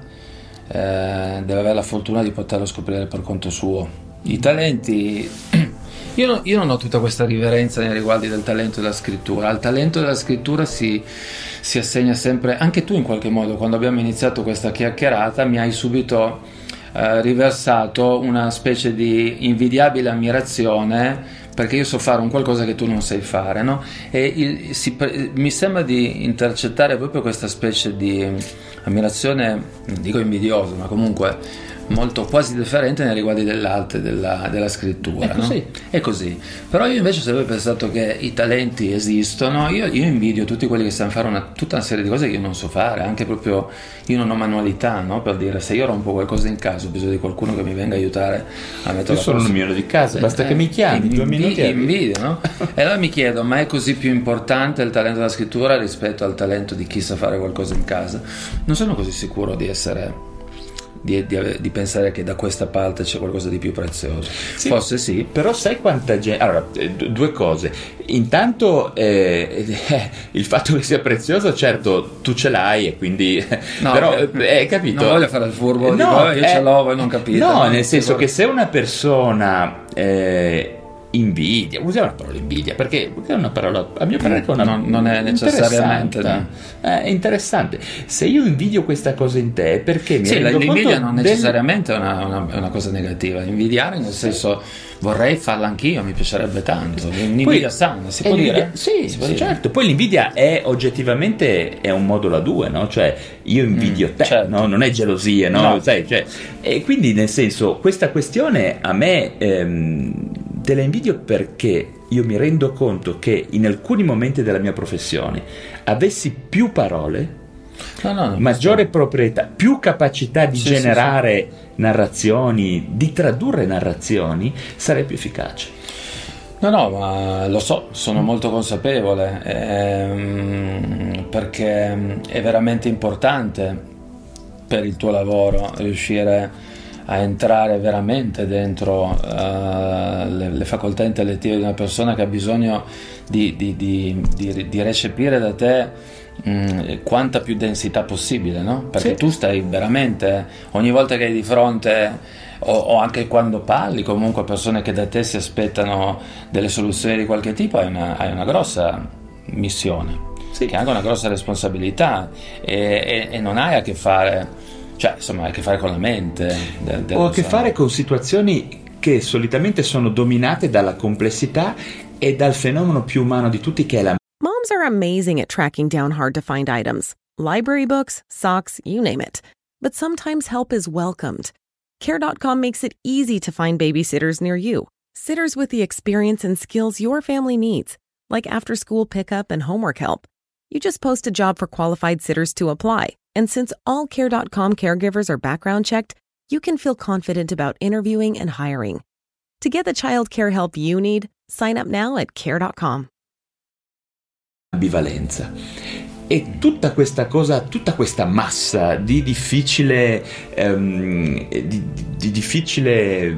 eh, deve avere la fortuna di poterlo scoprire per conto suo. I talenti io, io non ho tutta questa riverenza nei riguardi del talento della scrittura. Al talento della scrittura si, si assegna sempre, anche tu in qualche modo, quando abbiamo iniziato questa chiacchierata, mi hai subito eh, riversato una specie di invidiabile ammirazione perché io so fare un qualcosa che tu non sai fare, no? E il- si mi sembra di intercettare proprio questa specie di ammirazione, non dico invidiosa, ma comunque molto quasi differente nei riguardi dell'arte della, della scrittura. È così. No? È così. Però io invece se avevo pensato che i talenti esistono, io, io invidio tutti quelli che sanno fare una, tutta una serie di cose che io non so fare, anche proprio io non ho manualità, no? per dire se io rompo qualcosa in casa ho bisogno di qualcuno che mi venga a aiutare a mettere Io sono numero di casa, basta eh, che mi chiami, due minuti. Invidio, no? e allora mi chiedo, ma è così più importante il talento della scrittura rispetto al talento di chi sa fare qualcosa in casa? Non sono così sicuro di essere di, di, di, pensare che da questa parte c'è qualcosa di più prezioso. Sì, Forse sì. Però sai quanta gente... Allora, eh, due cose. Intanto eh, eh, il fatto che sia prezioso, certo, tu ce l'hai e quindi... No, però, eh, eh capito? Non voglio fare il furbo, no, dico, io ce l'ho, voi non capite. No, no nel senso che se una persona... Eh, invidia, usiamo la parola invidia perché è una parola, a mio parere, una, non, non, è necessariamente interessante. No. È interessante. Se io invidio questa cosa in te, perché mi sì, l'invidia non del... necessariamente è una, una, una, cosa negativa. Invidiare nel senso vorrei farla anch'io, mi piacerebbe tanto. Un'invidia sana, si può dire? Sì, si può certo. Poi l'invidia è oggettivamente è un modulo a due, no? Cioè io invidio mm, te, certo. no? non è gelosia, no? no. Sai, cioè, e quindi nel senso questa questione a me ehm, Te la invidio perché io mi rendo conto che in alcuni momenti della mia professione avessi più parole, no, no, maggiore so. proprietà, più capacità di sì, generare sì, sì. narrazioni, di tradurre narrazioni, sarei più efficace. No, no, ma lo so, sono molto consapevole ehm, perché è veramente importante per il tuo lavoro riuscire a a entrare veramente dentro uh, le, le, facoltà intellettive di una persona che ha bisogno di, di, di, di recepire da te mh, mm, quanta più densità possibile, no? Perché sì. tu stai veramente, ogni volta che hai di fronte o, o, anche quando parli comunque a persone che da te si aspettano delle soluzioni di qualche tipo, hai una, hai una grossa missione, sì. che ha anche una grossa responsabilità e, e, e non hai a che fare cioè, insomma, ha a che fare con la mente. Eh, del, del, o a che fare con situazioni che solitamente sono dominate dalla complessità e dal fenomeno più umano di tutti che è la Moms are amazing at tracking down hard to find items. Library books, socks, you name it. But sometimes help is welcomed. Care.com makes it easy to find babysitters near you. Sitters with the experience and skills your family needs, like after school pickup and homework help. You just post a job for qualified sitters to apply And since all Care.com caregivers are background checked, you can feel confident about interviewing and hiring. To get the child care help you need, sign up now at Care.com. Ambivalenza. E tutta questa cosa, tutta questa massa di difficile, um, di, di difficile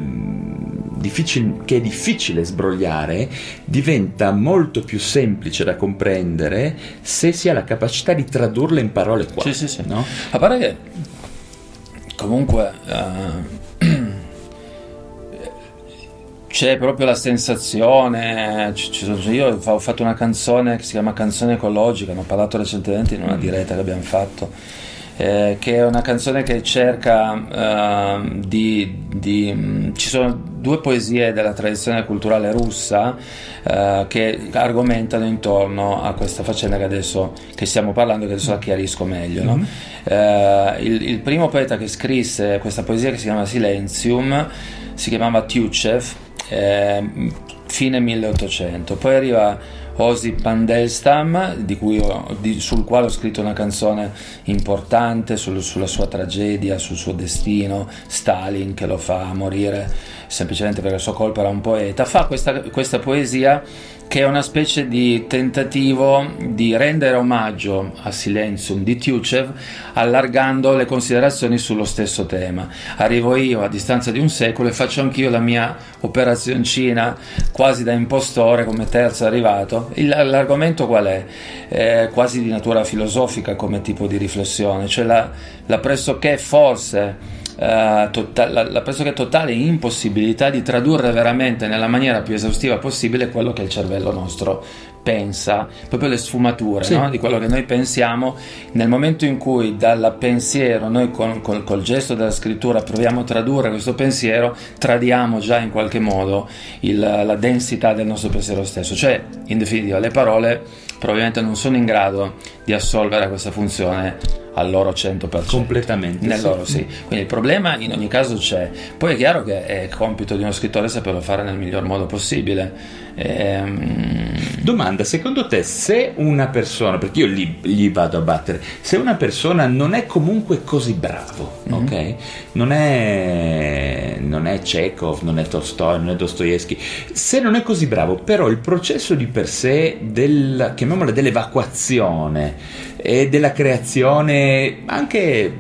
difficile, che è difficile sbrogliare diventa molto più semplice da comprendere se si ha la capacità di tradurle in parole qua. Sì, sì, sì. No? A parte che comunque uh, c'è proprio la sensazione. io ho fatto una canzone che si chiama Canzone ecologica, ne ho parlato recentemente in una mm. diretta che abbiamo fatto eh, che è una canzone che cerca uh, di, di, Ci sono due poesie della tradizione culturale russa uh, che argomentano intorno a questa faccenda che adesso che stiamo parlando, che adesso la chiarisco meglio. Mm-hmm. No? Uh, il, il, primo poeta che scrisse questa poesia che si chiama Silenzium si chiamava Tyuchev, eh, fine 1800. Poi arriva Osip Mandelstam, di ho, di, sul quale ho scritto una canzone importante sul, sulla sua tragedia, sul suo destino, Stalin che lo fa morire semplicemente perché la sua colpa era un poeta, fa questa, questa poesia che è una specie di tentativo di rendere omaggio a Silenzium di Tuchev allargando le considerazioni sullo stesso tema. Arrivo io a distanza di un secolo e faccio anch'io la mia operazioncina quasi da impostore come terzo arrivato. Il, l'argomento qual è? è? Quasi di natura filosofica come tipo di riflessione, cioè la, la pressoché forse uh, tota- la, la pressoché totale impossibilità di tradurre veramente nella maniera più esaustiva possibile quello che il cervello nostro pensa, proprio le sfumature sì. no? di quello che noi pensiamo nel momento in cui dal pensiero noi con, con, col gesto della scrittura proviamo a tradurre questo pensiero, tradiamo già in qualche modo il, la densità del nostro pensiero stesso, cioè in definitiva le parole probabilmente non sono in grado di assolvere questa funzione al loro 100%. Completamente. Nel sì. loro sì. Quindi il problema in ogni caso c'è. Poi è chiaro che è compito di uno scrittore saperlo fare nel miglior modo possibile. Ehm, Domanda, secondo te se una persona, perché io gli, gli vado a battere, se una persona non è comunque così bravo, Mhm. ok? Non è, non è Chekhov, non è Tolstoi, non è Dostoevsky, se non è così bravo, però il processo di per sé del, chiamiamola dell'evacuazione e della creazione anche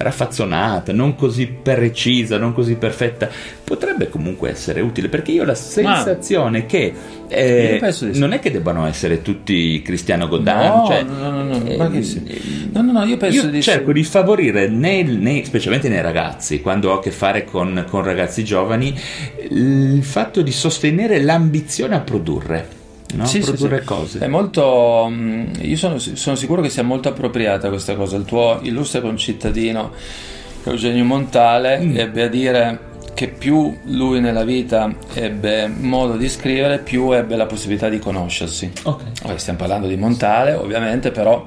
raffazzonata, non così precisa, non così perfetta, potrebbe comunque essere utile perché io ho la sensazione che eh, sì. non è che debbano essere tutti Cristiano Godin, No, cioè, no, no, no, eh, ma sì. No, no, no, io penso io di cerco di favorire, nei- nei- specialmente nei ragazzi, quando ho a che fare con, con ragazzi giovani, il fatto di sostenere l'ambizione a produrre, no? Sì, sì, produrre sì. cose. È molto. mm, Io sono, sono sicuro che sia molto appropriata questa cosa. Il tuo illustre concittadino Eugenio Montale Mm. ebbe a dire che più lui nella vita ebbe modo di scrivere, più ebbe la possibilità di conoscersi. Ok. Ora stiamo parlando di Montale, ovviamente, però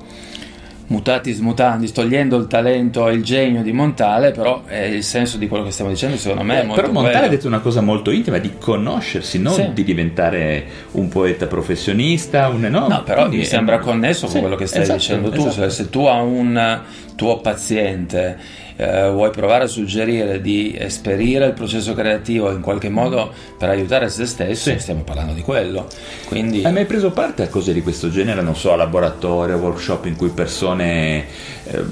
mutatis mutandis, togliendo il talento e il genio di Montale, però è il senso di quello che stiamo dicendo, secondo me è Eh, però Montale quello. ha detto una cosa molto intima, di conoscersi, non Sì. di diventare un poeta professionista, un, no, No, però quindi mi è- sembra connesso Sì, con quello che stai esatto, dicendo tu. esatto. Se, se tu a un tuo paziente eh, vuoi provare a suggerire di esperire il processo creativo in qualche modo per aiutare se stesso, Sì. stiamo parlando di quello. Quindi, Hai mai preso parte a cose di questo genere? Non so, a laboratori, a workshop in cui persone, eh,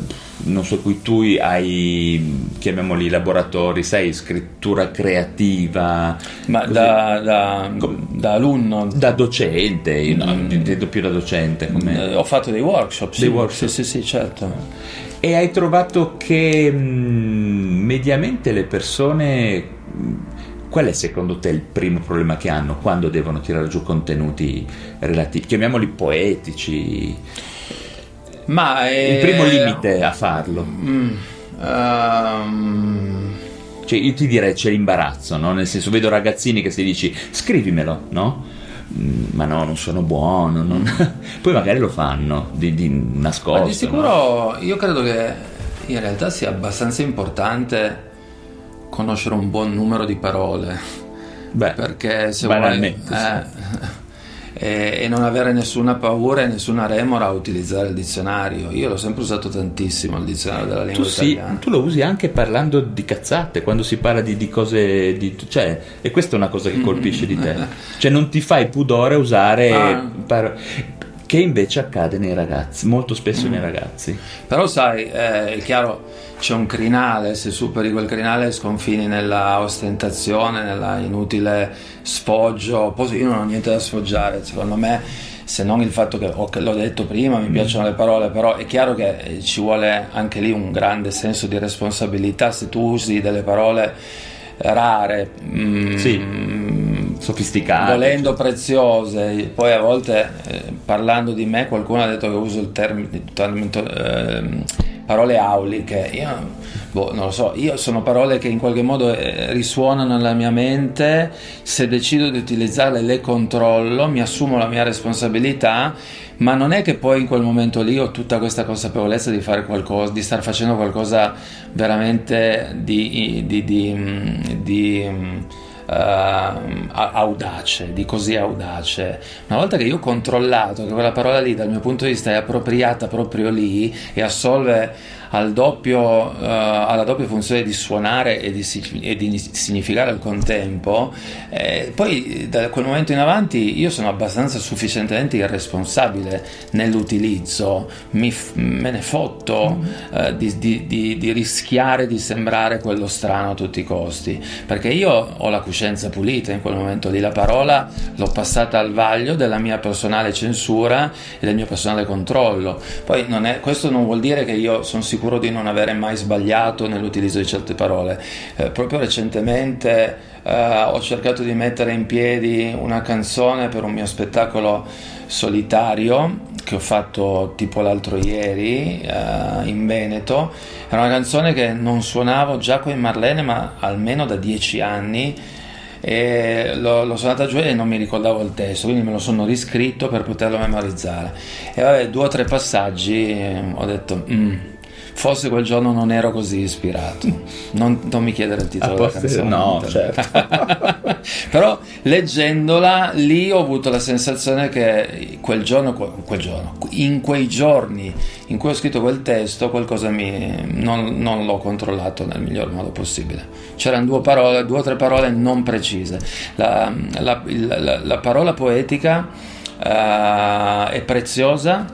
non so, cui tu hai, chiamiamoli laboratori, sai, scrittura creativa, ma da, da- da alunno da docente, io no, Mm. intendo più da docente. come- eh, ho fatto dei workshop. Sì, Dei workshop. Sì, sì, sì, certo. E hai trovato che mh, mediamente le persone... mh, Qual è secondo te il primo problema che hanno quando devono tirare giù contenuti relativi, chiamiamoli poetici? Ma Il eh, primo limite a farlo. mm, ehm, Cioè, io ti direi c'è l'imbarazzo, no? Nel senso, vedo ragazzini che si dici scrivimelo, no? Mm, Ma no, non sono buono. non- Poi magari lo fanno di, di nascosto. Ma di no? sicuro io credo che in realtà sia abbastanza importante conoscere un buon numero di parole Beh, perché se vuoi banalmente, eh, e, non avere nessuna paura e nessuna remora a utilizzare il dizionario. Io l'ho sempre usato tantissimo il dizionario della lingua tu, sì, italiana. tu lo usi anche parlando di cazzate, quando si parla di, di cose. Di, cioè, e questa è una cosa che colpisce di te. Cioè, non ti fai pudore a usare. Ah. par- che invece accade nei ragazzi, molto spesso nei ragazzi. Però sai, eh, è chiaro, c'è un crinale, se superi quel crinale sconfini nella ostentazione, nella inutile sfoggio. Poi io non ho niente da sfoggiare, secondo me, se non il fatto che, oh, che l'ho detto prima, mi piacciono le parole, però è chiaro che eh, ci vuole anche lì un grande senso di responsabilità se tu usi delle parole rare. mm, Sì. Sofisticate. volendo preziose, poi a volte eh, parlando di me qualcuno ha detto che uso il termine ehm, parole auliche. Io boh, non lo so, io sono parole che in qualche modo eh, risuonano nella mia mente, se decido di utilizzarle le controllo, mi assumo la mia responsabilità, ma non è che poi in quel momento lì ho tutta questa consapevolezza di fare qualcosa, di star facendo qualcosa veramente di, di, di, mm, di, mm, audace, di così audace. Una volta che io ho controllato che quella parola lì dal mio punto di vista è appropriata proprio lì e assolve al doppio, eh, alla doppia funzione di suonare e di, e di significare al contempo, eh, poi da quel momento in avanti io sono abbastanza sufficientemente irresponsabile nell'utilizzo, mi me ne fotto eh, di, di- di- di rischiare di sembrare quello strano a tutti i costi, perché io ho la coscienza pulita in quel momento lì, la parola l'ho passata al vaglio della mia personale censura e del mio personale controllo. Poi non è- questo non vuol dire che io sono sicuro di non avere mai sbagliato nell'utilizzo di certe parole. Eh, proprio recentemente eh, ho cercato di mettere in piedi una canzone per un mio spettacolo solitario che ho fatto tipo l'altro ieri eh, in Veneto. Era una canzone che non suonavo già con Marlene, ma almeno da dieci anni e l'ho, l'ho suonata giù e non mi ricordavo il testo, quindi me lo sono riscritto per poterlo memorizzare. E vabbè, due o tre passaggi eh, ho detto... Mm, Forse quel giorno non ero così ispirato. Non, non mi chiedere il titolo della canzone. No, certo. Però leggendola lì ho avuto la sensazione che quel giorno, quel giorno, in quei giorni in cui ho scritto quel testo, qualcosa mi, non, non l'ho controllato nel miglior modo possibile. C'erano due, parole, due o tre parole non precise. La, la, la, la parola poetica uh, è preziosa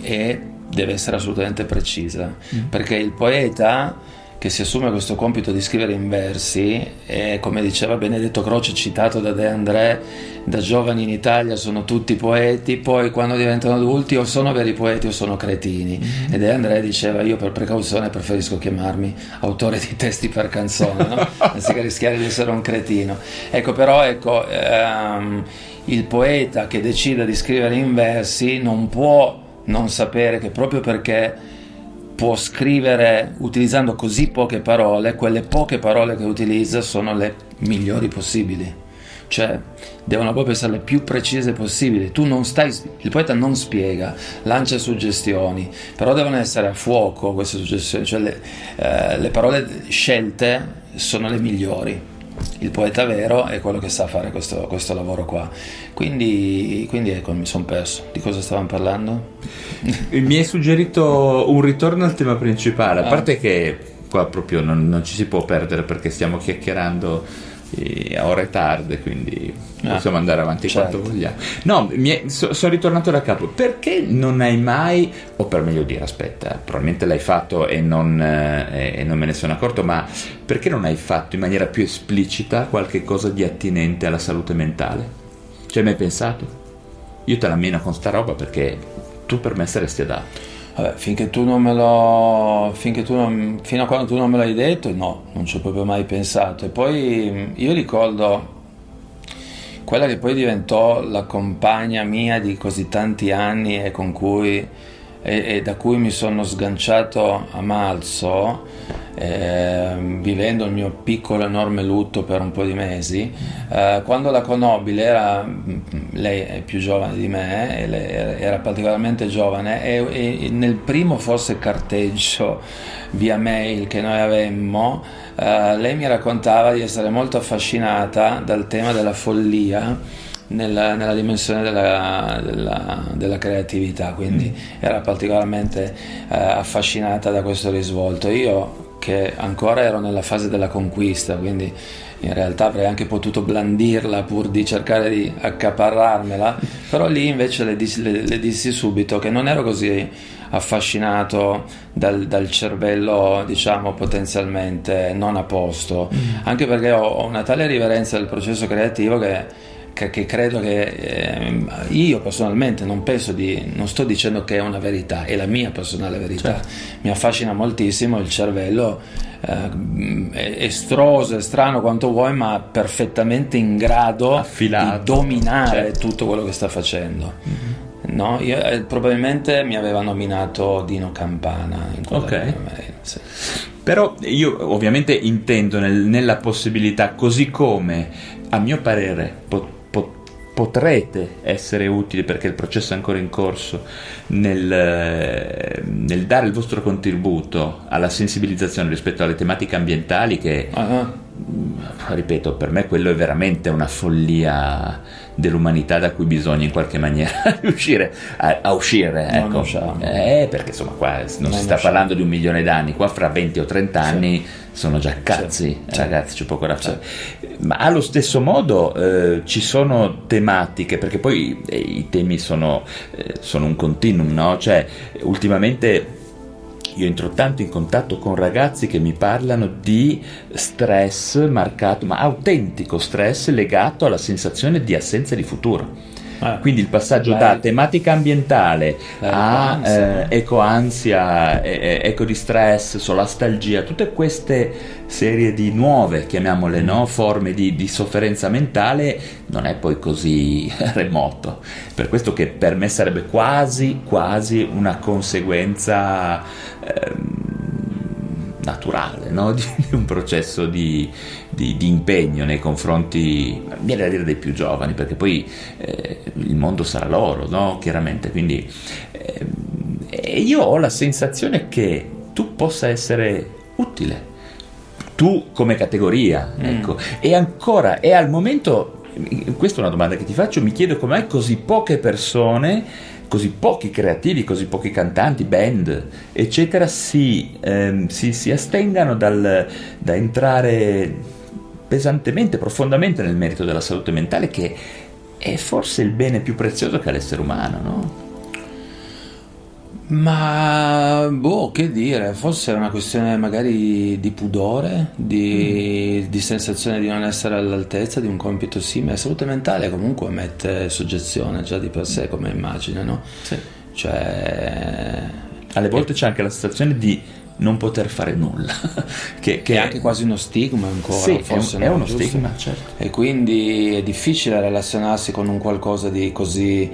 e deve essere assolutamente precisa, mm. perché il poeta che si assume questo compito di scrivere in versi e come diceva Benedetto Croce citato da De André da giovani in Italia sono tutti poeti poi quando diventano adulti o sono veri poeti o sono cretini mm-hmm. e De André diceva io per precauzione preferisco chiamarmi autore di testi per canzone no? anziché rischiare di essere un cretino ecco però ecco ehm, il poeta che decide di scrivere in versi non può non sapere che proprio perché può scrivere utilizzando così poche parole, quelle poche parole che utilizza sono le migliori possibili. Cioè, devono proprio essere le più precise possibili. Tu non stai, il poeta non spiega, lancia suggestioni, però devono essere a fuoco queste suggestioni, cioè le, eh, le parole scelte sono le migliori il poeta vero è quello che sa fare questo, questo lavoro qua. Quindi, quindi ecco, mi sono perso. Di cosa stavamo parlando? mi hai suggerito un ritorno al tema principale, a ah. parte che qua proprio non, non ci si può perdere perché stiamo chiacchierando a ore tarde, quindi ah, possiamo andare avanti certo. quanto vogliamo. No, so, sono ritornato da capo. Perché non hai mai, o per meglio dire, aspetta, probabilmente l'hai fatto e non, eh, e non me ne sono accorto, ma perché non hai fatto in maniera più esplicita qualche cosa di attinente alla salute mentale? Ci hai mai pensato? Io te la meno con sta roba perché tu per me saresti adatto. Vabbè, finché tu non me lo. Tu non, fino a quando tu non me l'hai detto, no, non ci ho proprio mai pensato. E poi io ricordo quella che poi diventò la compagna mia di così tanti anni e cui. e, e da cui mi sono sganciato a marzo eh, vivendo il mio piccolo enorme lutto per un po' di mesi. Eh, quando la conobbi, lei, era, lei è più giovane di me, era particolarmente giovane e, e nel primo forse carteggio via mail che noi avemmo, eh, lei mi raccontava di essere molto affascinata dal tema della follia. Nella, nella, dimensione della, della, della, creatività, quindi mm. era particolarmente eh, affascinata da questo risvolto. Io che ancora ero nella fase della conquista, quindi in realtà avrei anche potuto blandirla pur di cercare di accaparrarmela, però lì invece le dissi, le, le dissi subito che non ero così affascinato dal, dal, cervello, diciamo, potenzialmente non a posto, mm. anche perché ho, ho una tale riverenza del processo creativo che che, credo che eh, io personalmente non penso di, non sto dicendo che è una verità, è la mia personale verità. Certo. Mi affascina moltissimo il cervello, eh, estroso e strano quanto vuoi, ma perfettamente in grado Affilato. di dominare certo. tutto quello che sta facendo. Mm-hmm. No, io, eh, probabilmente mi aveva nominato Dino Campana in quella okay. sì. Però io ovviamente intendo nel, nella possibilità, così come a mio parere pot- potrete essere utili perché il processo è ancora in corso nel, eh, nel dare il vostro contributo alla sensibilizzazione rispetto alle tematiche ambientali che uh-huh ripeto, per me quello è veramente una follia dell'umanità da cui bisogna in qualche maniera riuscire a, a uscire. Ecco. Eh, perché insomma qua non, non si sta usciamo. parlando di un milione d'anni, qua fra 20 o 30 anni sì. Sono già cazzi, sì. ragazzi, c'è poco da fare. Sì. Ma allo stesso modo eh, ci sono tematiche, perché poi eh, i temi sono, eh, sono un continuum, no? Cioè, ultimamente io entro tanto in contatto con ragazzi che mi parlano di stress marcato, ma autentico stress legato alla sensazione di assenza di futuro. Ah, Quindi il passaggio da tematica ambientale a eh, ecoansia, eh, eco di stress, solastalgia, tutte queste serie di nuove, chiamiamole, no, forme di, di, sofferenza mentale, non è poi così remoto. Per questo che per me sarebbe quasi, quasi una conseguenza... Ehm, naturale, no? di, di, un processo di, di, di, impegno nei confronti, viene da dire dei più giovani, perché poi eh, il mondo sarà loro, no? chiaramente. Quindi eh, io ho la sensazione che tu possa essere utile, tu come categoria, mm. ecco. E ancora, e al momento, questa è una domanda che ti faccio, mi chiedo com'è così poche persone così pochi creativi, così pochi cantanti, band, eccetera, si, ehm, si, si astengano dal, da entrare pesantemente, profondamente nel merito della salute mentale, che è forse il bene più prezioso che ha l'essere umano, no? Ma boh, che dire, forse è una questione magari di pudore, di, mm. di, sensazione di non essere all'altezza di un compito simile. La salute mentale comunque mette soggezione già di per sé come immagine, no? Sì. Cioè... Alle volte c'è anche la sensazione di non poter fare nulla, che, che, è anche quasi uno stigma ancora. Sì, forse è, un, è uno giusto? stigma, certo. E quindi è difficile relazionarsi con un qualcosa di così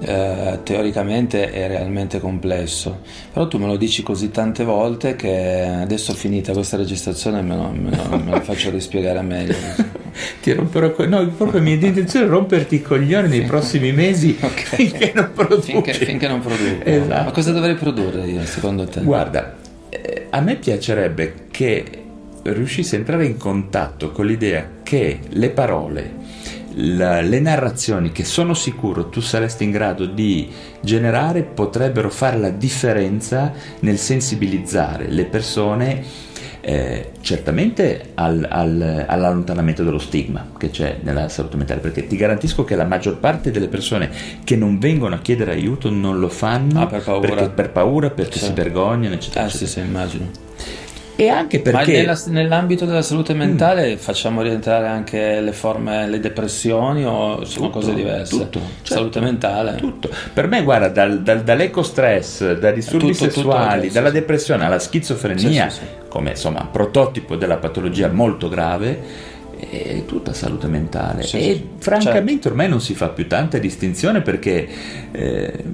eh, teoricamente è realmente complesso, però tu me lo dici così tante volte che adesso finita questa registrazione me lo, me lo, me lo faccio rispiegare meglio. Ti romperò, no, proprio mia intenzione è romperti i coglioni nei prossimi mesi okay. finché non produci. Finché, finché non produco. Esatto. Ma cosa dovrei produrre io secondo te? Guarda, eh, a me piacerebbe che riuscissi a entrare in contatto con l'idea che le parole la, le narrazioni che sono sicuro tu saresti in grado di generare potrebbero fare la differenza nel sensibilizzare le persone eh, certamente al, al, all'allontanamento dello stigma che c'è nella salute mentale, perché ti garantisco che la maggior parte delle persone che non vengono a chiedere aiuto non lo fanno ah, per paura, perché, per paura, perché certo. si vergognano, eccetera. Ah, eccetera. sì, sì, immagino. E anche perché... Ma nella, nell'ambito della salute mentale mm. facciamo rientrare anche le forme, le depressioni o sono tutto, cose diverse? Tutto. Certo, salute mentale? Tutto. Per me, guarda, dal, dal, dall'ecostress, dai disturbi tutto, sessuali, tutto, dalla depressione alla schizofrenia, sì, sì, sì. come insomma prototipo della patologia molto grave, è tutta salute mentale. Sì, e sì, francamente certo. ormai non si fa più tanta distinzione perché eh,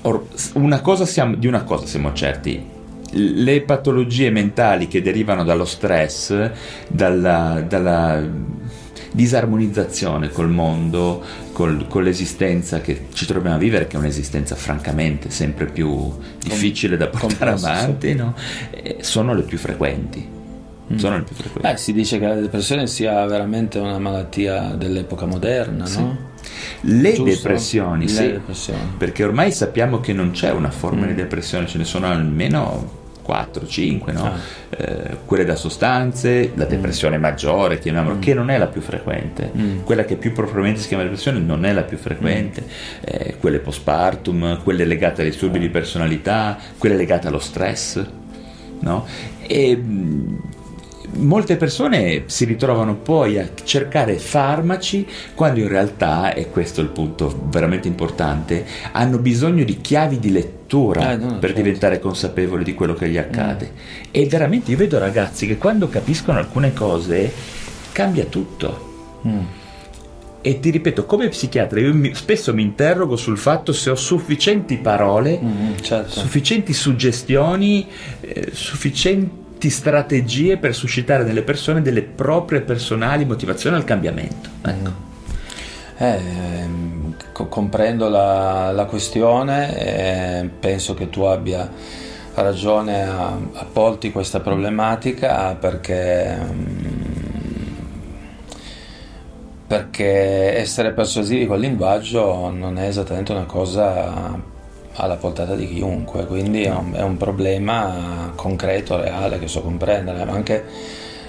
or, una siamo, di una cosa siamo certi le patologie mentali che derivano dallo stress, dalla, dalla disarmonizzazione col mondo, col, con l'esistenza che ci troviamo a vivere, che è un'esistenza francamente sempre più difficile da portare avanti, no? sono le più frequenti. Mm. Sono le più frequenti. Beh, si dice che la depressione sia veramente una malattia dell'epoca moderna, sì. no? Le depressioni, Le sì, depressioni. perché ormai sappiamo che non c'è una forma mm. di depressione, ce ne sono almeno 4, 5, no? ah. eh, quelle da sostanze, la mm. depressione mm. maggiore, chiamiamola, mm. che non è la più frequente, mm. quella che più propriamente si chiama depressione non è la più frequente, mm. eh, quelle postpartum, quelle legate ai disturbi di personalità, quelle legate allo stress, no? E, mm, molte persone si ritrovano poi a cercare farmaci quando in realtà, e questo è il punto veramente importante, hanno bisogno di chiavi di lettura eh, no, per certo. diventare consapevoli di quello che gli accade. Mm. E veramente io vedo ragazzi che quando capiscono alcune cose cambia tutto. Mm. E ti ripeto, come psichiatra, io mi, spesso mi interrogo sul fatto se ho sufficienti parole, mm, certo. sufficienti suggestioni, eh, sufficienti strategie per suscitare nelle persone delle proprie personali motivazioni al cambiamento. Ecco. Eh, co- comprendo la, la questione e penso che tu abbia ragione a, a porti questa problematica perché, perché essere persuasivi col linguaggio non è esattamente una cosa alla portata di chiunque, quindi è un, è un problema concreto, reale che so comprendere, anche,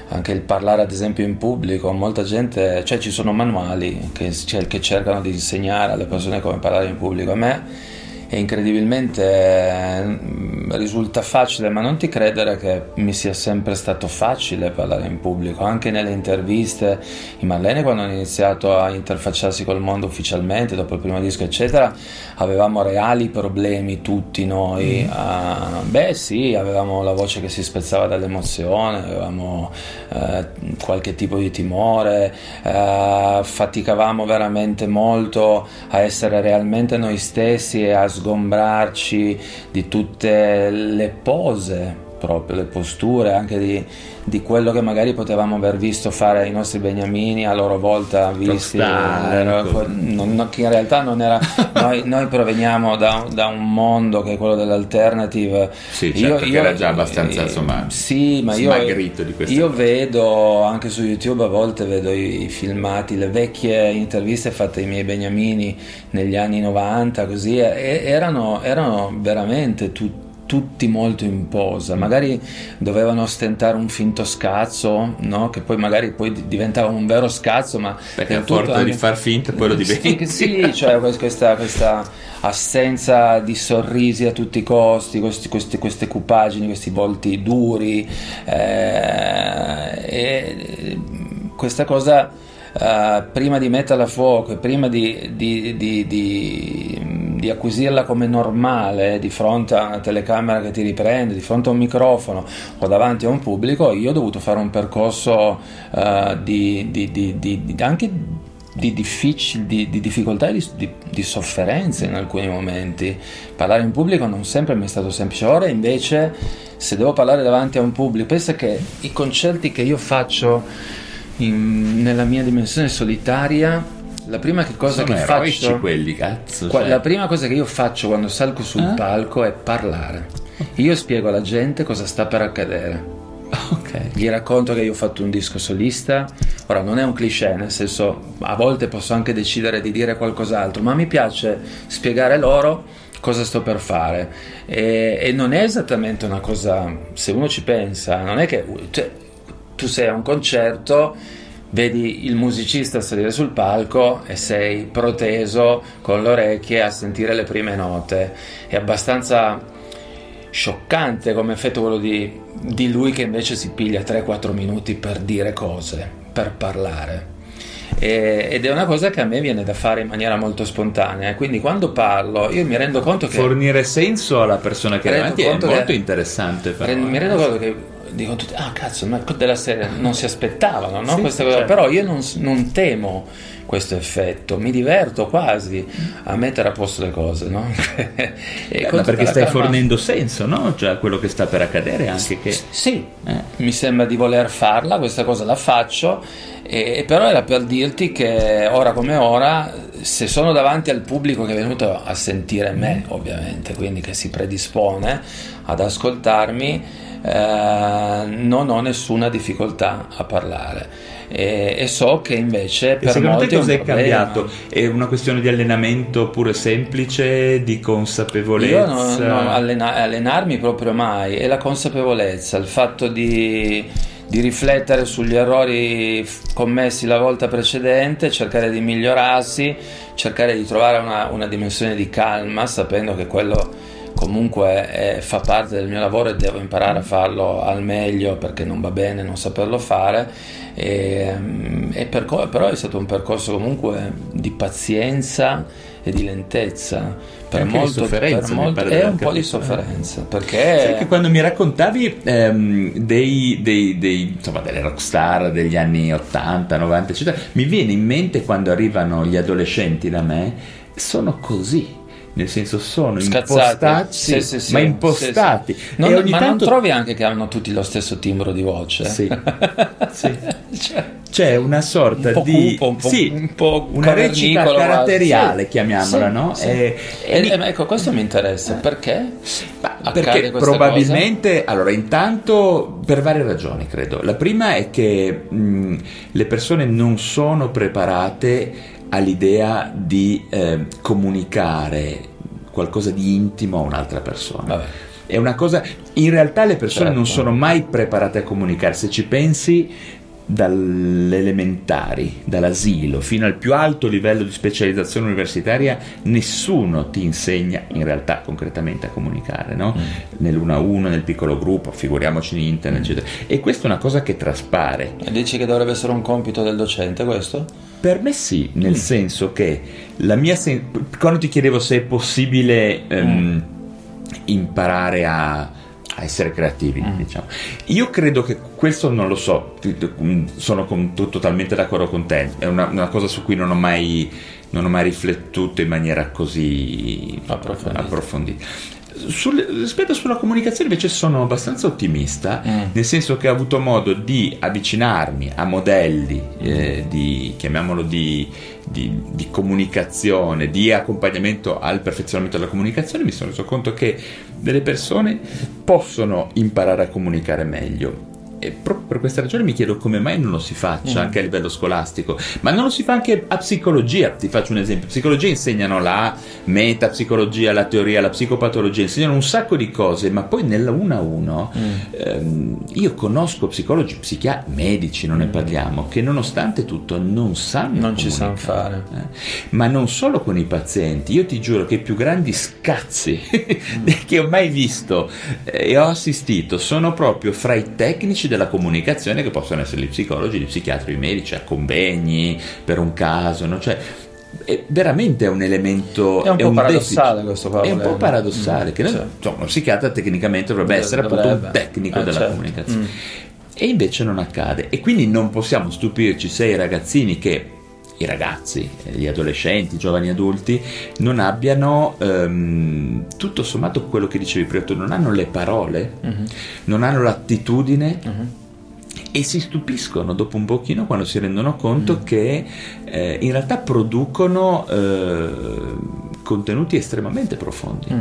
anche, il parlare ad esempio in pubblico, molta gente, cioè ci sono manuali che, che cercano di insegnare alle persone come parlare in pubblico, a me e incredibilmente mm, risulta facile, ma non ti credere che mi sia sempre stato facile parlare in pubblico, anche nelle interviste. I Marlene quando hanno iniziato a interfacciarsi col mondo ufficialmente, dopo il primo disco eccetera, avevamo reali problemi tutti noi. Mm. Uh, beh sì, avevamo la voce che si spezzava dall'emozione, avevamo uh, qualche tipo di timore, uh, faticavamo veramente molto a essere realmente noi stessi e a sgombrarci di tutte le pose proprio, le posture anche di, di, quello che magari potevamo aver visto fare i nostri beniamini a loro volta visti, ecco. non, che in realtà non era, noi, noi proveniamo da, da, un mondo che è quello dell'alternative, sì, certo, io, io, era già abbastanza insomma sì, ma io, io vedo anche su YouTube a volte vedo i, i, filmati, le vecchie interviste fatte ai miei beniamini negli anni 90 così, e, erano, erano veramente tutti tutti molto in posa, magari dovevano ostentare un finto scazzo, no? che poi magari poi diventava un vero scazzo, ma perché a forza anche... di far finta poi lo diventi. Sì, cioè questa, questa, assenza di sorrisi a tutti i costi, questi, questi, queste cupaggini, questi volti duri, eh, e questa cosa uh, prima di metterla a fuoco e prima di, di, di, di, acquisirla come normale di fronte a una telecamera che ti riprende, di fronte a un microfono o davanti a un pubblico, io ho dovuto fare un percorso uh, di, anche di, difficil, di, di, difficoltà e di, di, sofferenza in alcuni momenti. Parlare in pubblico non sempre mi è stato semplice. Ora invece, se devo parlare davanti a un pubblico, pensa che i concerti che io faccio in, nella mia dimensione solitaria la prima cosa Sono che faccio quelli, cazzo, cioè. la prima cosa che io faccio quando salgo sul eh? palco è parlare io spiego alla gente cosa sta per accadere okay. gli racconto che io ho fatto un disco solista ora non è un cliché nel senso a volte posso anche decidere di dire qualcos'altro ma mi piace spiegare loro cosa sto per fare e, e non è esattamente una cosa se uno ci pensa non è che cioè, tu sei a un concerto, vedi il musicista salire sul palco e sei proteso con le orecchie a sentire le prime note. È abbastanza scioccante come effetto quello di, di lui che invece si piglia 3-4 minuti per dire cose, per parlare. E, ed è una cosa che a me viene da fare in maniera molto spontanea. Quindi quando parlo, io mi rendo conto che. Fornire senso alla persona che è davanti è molto che, interessante. Però, mi rendo conto che dicono tutti, ah cazzo, ma della serie non si aspettavano, no? Sì, Questa cosa. Certo. Però io non, non, temo questo effetto, mi diverto quasi a mettere a posto le cose, no? Ma perché stai calma... fornendo senso, no? Cioè quello che sta per accadere anche che... Sì, eh. mi sembra di voler farla, questa cosa la faccio, e, però era per dirti che ora come ora, se sono davanti al pubblico che è venuto a sentire me, ovviamente, quindi che si predispone ad ascoltarmi, eh, non ho nessuna difficoltà a parlare. E, e so che invece per e secondo molti te cosa è, cambiato? È una questione di allenamento pure semplice, di consapevolezza? Io non, non allena, allenarmi proprio mai, è la consapevolezza, il fatto di, di riflettere sugli errori commessi la volta precedente, cercare di migliorarsi, cercare di trovare una, una dimensione di calma, sapendo che quello comunque è, fa parte del mio lavoro e devo imparare a farlo al meglio perché non va bene non saperlo fare. E, e percor- però è stato un percorso comunque di pazienza e di lentezza. Per anche molto, per molto è un po' di sofferenza perché Sai che quando mi raccontavi ehm, dei, dei, dei, insomma, delle rockstar degli anni 80 90 eccetera mi viene in mente quando arrivano gli adolescenti da me sono così nel senso sono Scazzati. impostati, sì, sì, sì, ma impostati. Non, ma tanto... non trovi anche che hanno tutti lo stesso timbro di voce? Sì, cioè, c'è una sorta un di cupo, un po', sì, un po una recita caratteriale, chiamiamola, no? E, e, e, ecco, questo mi interessa perché? perché probabilmente, cosa? allora, intanto per varie ragioni, credo. La prima è che mh, le persone non sono preparate all'idea di eh, comunicare qualcosa di intimo a un'altra persona. Vabbè. È una cosa. In realtà le persone certo. non sono mai preparate a comunicare. Se ci pensi, dalle elementari, dall'asilo fino al più alto livello di specializzazione universitaria, nessuno ti insegna in realtà concretamente a comunicare, no? Mm. Nell'1 a 1, nel piccolo gruppo, figuriamoci in internet, mm. eccetera. E questa è una cosa che traspare. E dici che dovrebbe essere un compito del docente questo? Per me sì, nel mm. senso che la mia sen- quando ti chiedevo se è possibile um, imparare a a essere creativi, mm. diciamo. Io credo che questo non lo so, sono con, totalmente d'accordo con te, è una, una cosa su cui non ho mai, non ho mai riflettuto in maniera così approfondita. approfondita. Sul, rispetto sulla comunicazione invece sono abbastanza ottimista, Mm. nel senso che ho avuto modo di avvicinarmi a modelli eh, di, chiamiamolo di, di- di comunicazione, di accompagnamento al perfezionamento della comunicazione, mi sono reso conto che delle persone possono imparare a comunicare meglio. E proprio per questa ragione mi chiedo come mai non lo si faccia anche a livello scolastico, ma non lo si fa anche a psicologia. Ti faccio un esempio: psicologia insegnano la metapsicologia, la teoria, la psicopatologia, insegnano un sacco di cose, ma poi nella 1 a 1 ehm, io conosco psicologi, psichiatri, medici, non ne parliamo, che nonostante tutto non sanno Non ci sanno fare. Eh, Ma non solo con i pazienti, io ti giuro che i più grandi scazzi che ho mai visto eh, e ho assistito sono proprio fra i tecnici della comunicazione che possono essere gli psicologi, gli psichiatri, i medici, a convegni per un caso, no? cioè è veramente un elemento È un po' deficit. paradossale questo è un po' paradossale Mm, che insomma, uno psichiatra tecnicamente dovrebbe Dov- essere appunto un dovrebbe. tecnico Eh, della certo. comunicazione Mm. e invece non accade e quindi non possiamo stupirci se i ragazzini che i ragazzi, eh, gli adolescenti, i giovani adulti non abbiano ehm, tutto sommato quello che dicevi prima tu, non hanno le parole, Mhm. non hanno l'attitudine e si stupiscono dopo un pochino quando si rendono conto che eh, in realtà producono eh, contenuti estremamente profondi. Eh,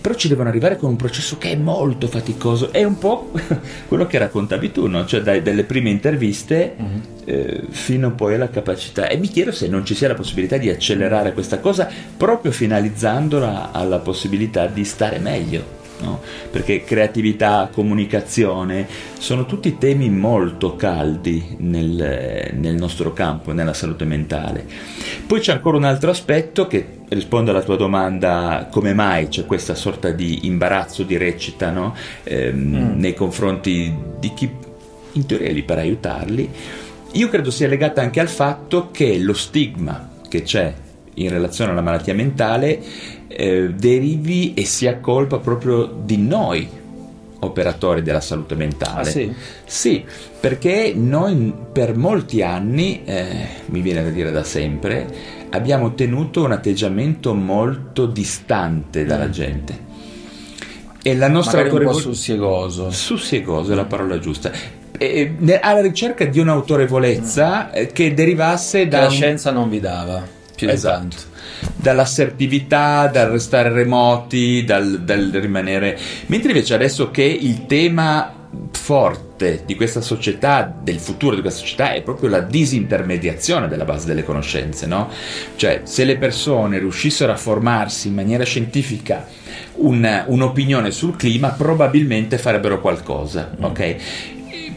Però ci devono arrivare con un processo che è molto faticoso. È un po' quello che raccontavi tu, no? cioè dai, dalle prime interviste eh, fino poi alla capacità. E mi chiedo se non ci sia la possibilità di accelerare questa cosa proprio finalizzandola alla possibilità di stare meglio. No? Perché creatività, comunicazione sono tutti temi molto caldi nel, nel nostro campo, nella salute mentale. Poi c'è ancora un altro aspetto che risponde alla tua domanda come mai c'è questa sorta di imbarazzo di recita no? Ehm, nei confronti di chi in teoria è lì per aiutarli. Io credo sia legata anche al fatto che lo stigma che c'è in relazione alla malattia mentale eh, derivi e sia colpa proprio di noi operatori della salute mentale. Ah, sì? Sì, perché noi per molti anni, eh, mi viene da dire da sempre, abbiamo tenuto un atteggiamento molto distante dalla gente. E la nostra Mm. Magari un po' sussiegoso. Sussiegoso è la parola giusta. Alla ricerca di un'autorevolezza eh, che derivasse Che da la un- scienza non vi dava Esatto. tanto. dall'assertività, dal restare remoti, dal, dal rimanere. Mentre invece adesso che il tema forte di questa società, del futuro di questa società, è proprio la disintermediazione della base delle conoscenze, no? Cioè, se le persone riuscissero a formarsi in maniera scientifica un- un'opinione sul clima, probabilmente farebbero qualcosa, ok?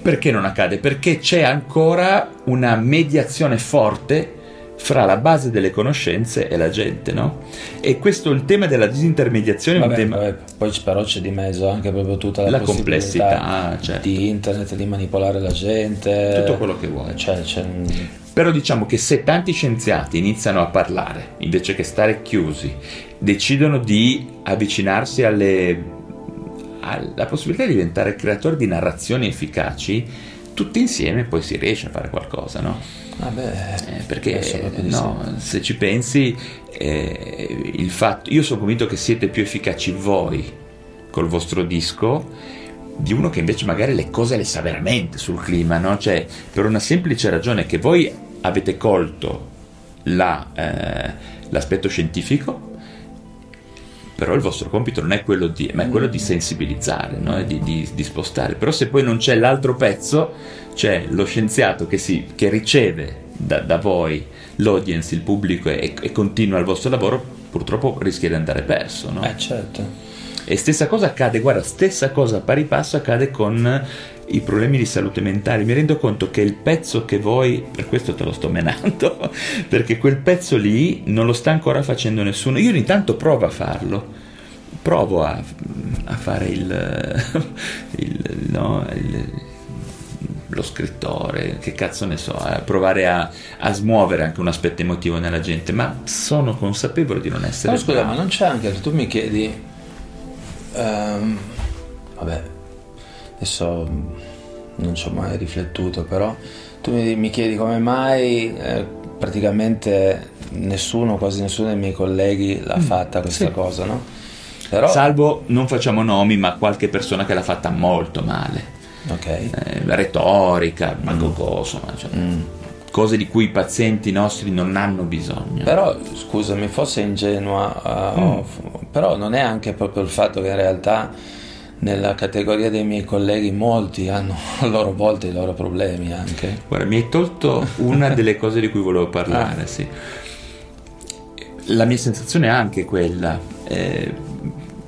Perché non accade? Perché c'è ancora una mediazione forte fra la base delle conoscenze e la gente, no? E questo il tema della disintermediazione è un Vabbè, tema vabbè, poi però c'è di mezzo anche proprio tutta la, La complessità, certo. di internet, di manipolare la gente. Tutto quello che vuoi. Cioè, c'è Però diciamo che se tanti scienziati iniziano a parlare, invece che stare chiusi, decidono di avvicinarsi alle, alla possibilità di diventare creatori di narrazioni efficaci, tutti insieme poi si riesce a fare qualcosa, no? Vabbè, Eh, perché no, se ci pensi, eh, il fatto, io sono convinto che siete più efficaci voi col vostro disco di uno che invece magari le cose le sa veramente sul clima, no? Cioè, per una semplice ragione che voi avete colto la, eh, l'aspetto scientifico, però il vostro compito non è quello di, ma è quello di sensibilizzare, no? Di, di- di spostare. Però se poi non c'è l'altro pezzo, c'è lo scienziato che, si, che riceve da, da voi l'audience, il pubblico e, e continua il vostro lavoro, purtroppo rischia di andare perso. No? Eh, certo. E stessa cosa accade, guarda, stessa cosa a pari passo accade con i problemi di salute mentale. Mi rendo conto che il pezzo che voi, per questo te lo sto menando, perché quel pezzo lì non lo sta ancora facendo nessuno. Io ogni tanto provo a farlo, provo a, a fare il, il- no, il- lo scrittore, che cazzo ne so, a provare a, a smuovere anche un aspetto emotivo nella gente, ma sono consapevole di non essere Però scusa, bravo. ma non c'è anche, tu mi chiedi, ehm, vabbè, adesso mm, non ci ho mai riflettuto, però tu mi, mi chiedi come mai eh, praticamente nessuno, quasi nessuno dei miei colleghi l'ha fatta questa Mm. sì. cosa, no? Però... Salvo, non facciamo nomi, ma qualche persona che l'ha fatta molto male. Ok. Eh, retorica, magogo, insomma, cioè, cose di cui i pazienti nostri non hanno bisogno. Però, scusami, fosse ingenua, uh, o f- però non è anche proprio il fatto che in realtà nella categoria dei miei colleghi molti hanno a loro volta i loro problemi anche. Guarda, mi hai tolto una delle cose di cui volevo parlare, sì. La mia sensazione è anche quella. eh,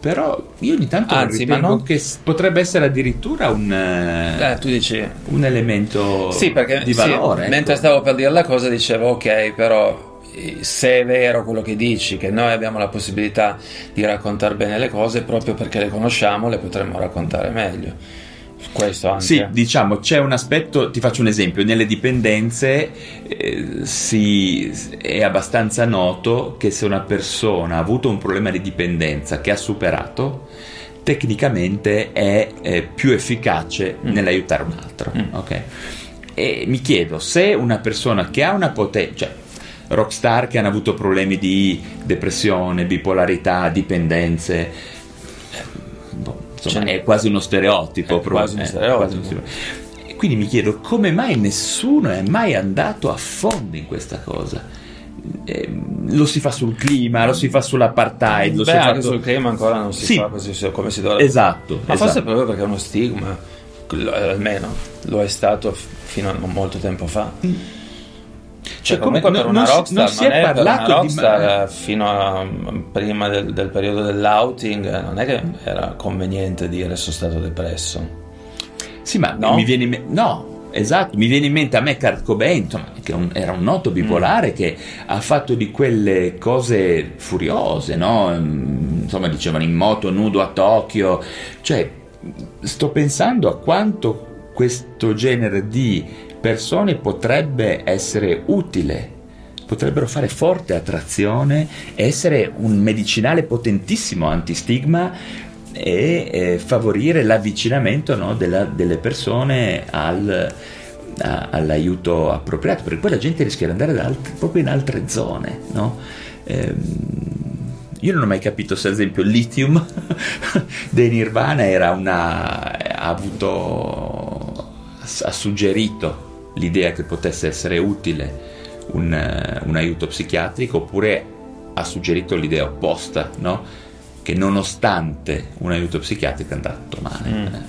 però io ogni tanto Anzi, ma non- che potrebbe essere addirittura un, eh, Eh, tu dici... un elemento Sì, perché di sì, valore. ecco. mentre stavo per dire la cosa dicevo ok, però eh, se è vero quello che dici, che noi abbiamo la possibilità di raccontare bene le cose, proprio perché le conosciamo, le potremmo raccontare meglio. Questo anche. Sì, diciamo, c'è un aspetto, ti faccio un esempio, nelle dipendenze eh, si- è abbastanza noto che se una persona ha avuto un problema di dipendenza che ha superato, tecnicamente è eh, più efficace nell'aiutare un altro. ok? E mi chiedo, se una persona che ha una potenza, cioè rockstar che hanno avuto problemi di depressione, bipolarità, dipendenze, boh, insomma, Cioè, è quasi uno stereotipo. è quasi un eh, stereotipo. quasi uno stereotipo. E Quindi mi chiedo come mai nessuno è mai andato a fondo in questa cosa. Eh, lo si fa sul clima, lo si fa sull'apartheid, lo Beh, si fa anche sul clima ancora non si Sì. fa così come si dovrebbe. Esatto, Ma esatto. forse proprio perché è uno stigma, eh, almeno lo è stato fino a non molto tempo fa. Cioè, come- comunque no- per una non si- rockstar non non, si è è parlato di- rockstar eh, fino a mm, prima del, del periodo dell'outing eh, non è che era conveniente dire sono stato depresso. Sì, ma No? mi viene in mente. No, esatto, mi viene in mente a me Kurt Cobain, insomma, che un- era un noto bipolare che ha fatto di quelle cose furiose, no? Mm, Insomma, dicevano in moto nudo a Tokyo. Cioè, sto pensando a quanto questo genere di persone potrebbe essere utile. Potrebbero fare forte attrazione, essere un medicinale potentissimo antistigma e eh, favorire l'avvicinamento no, della- delle persone al- a- all'aiuto appropriato, perché poi la gente rischia di andare da alt- proprio in altre zone. no? Ehm, io non ho mai capito se ad esempio il lithium dei Nirvana una, ha avuto, ha suggerito l'idea che potesse essere utile un, eh, un aiuto psichiatrico oppure ha suggerito l'idea opposta, no? che nonostante un aiuto psichiatrico è andato male.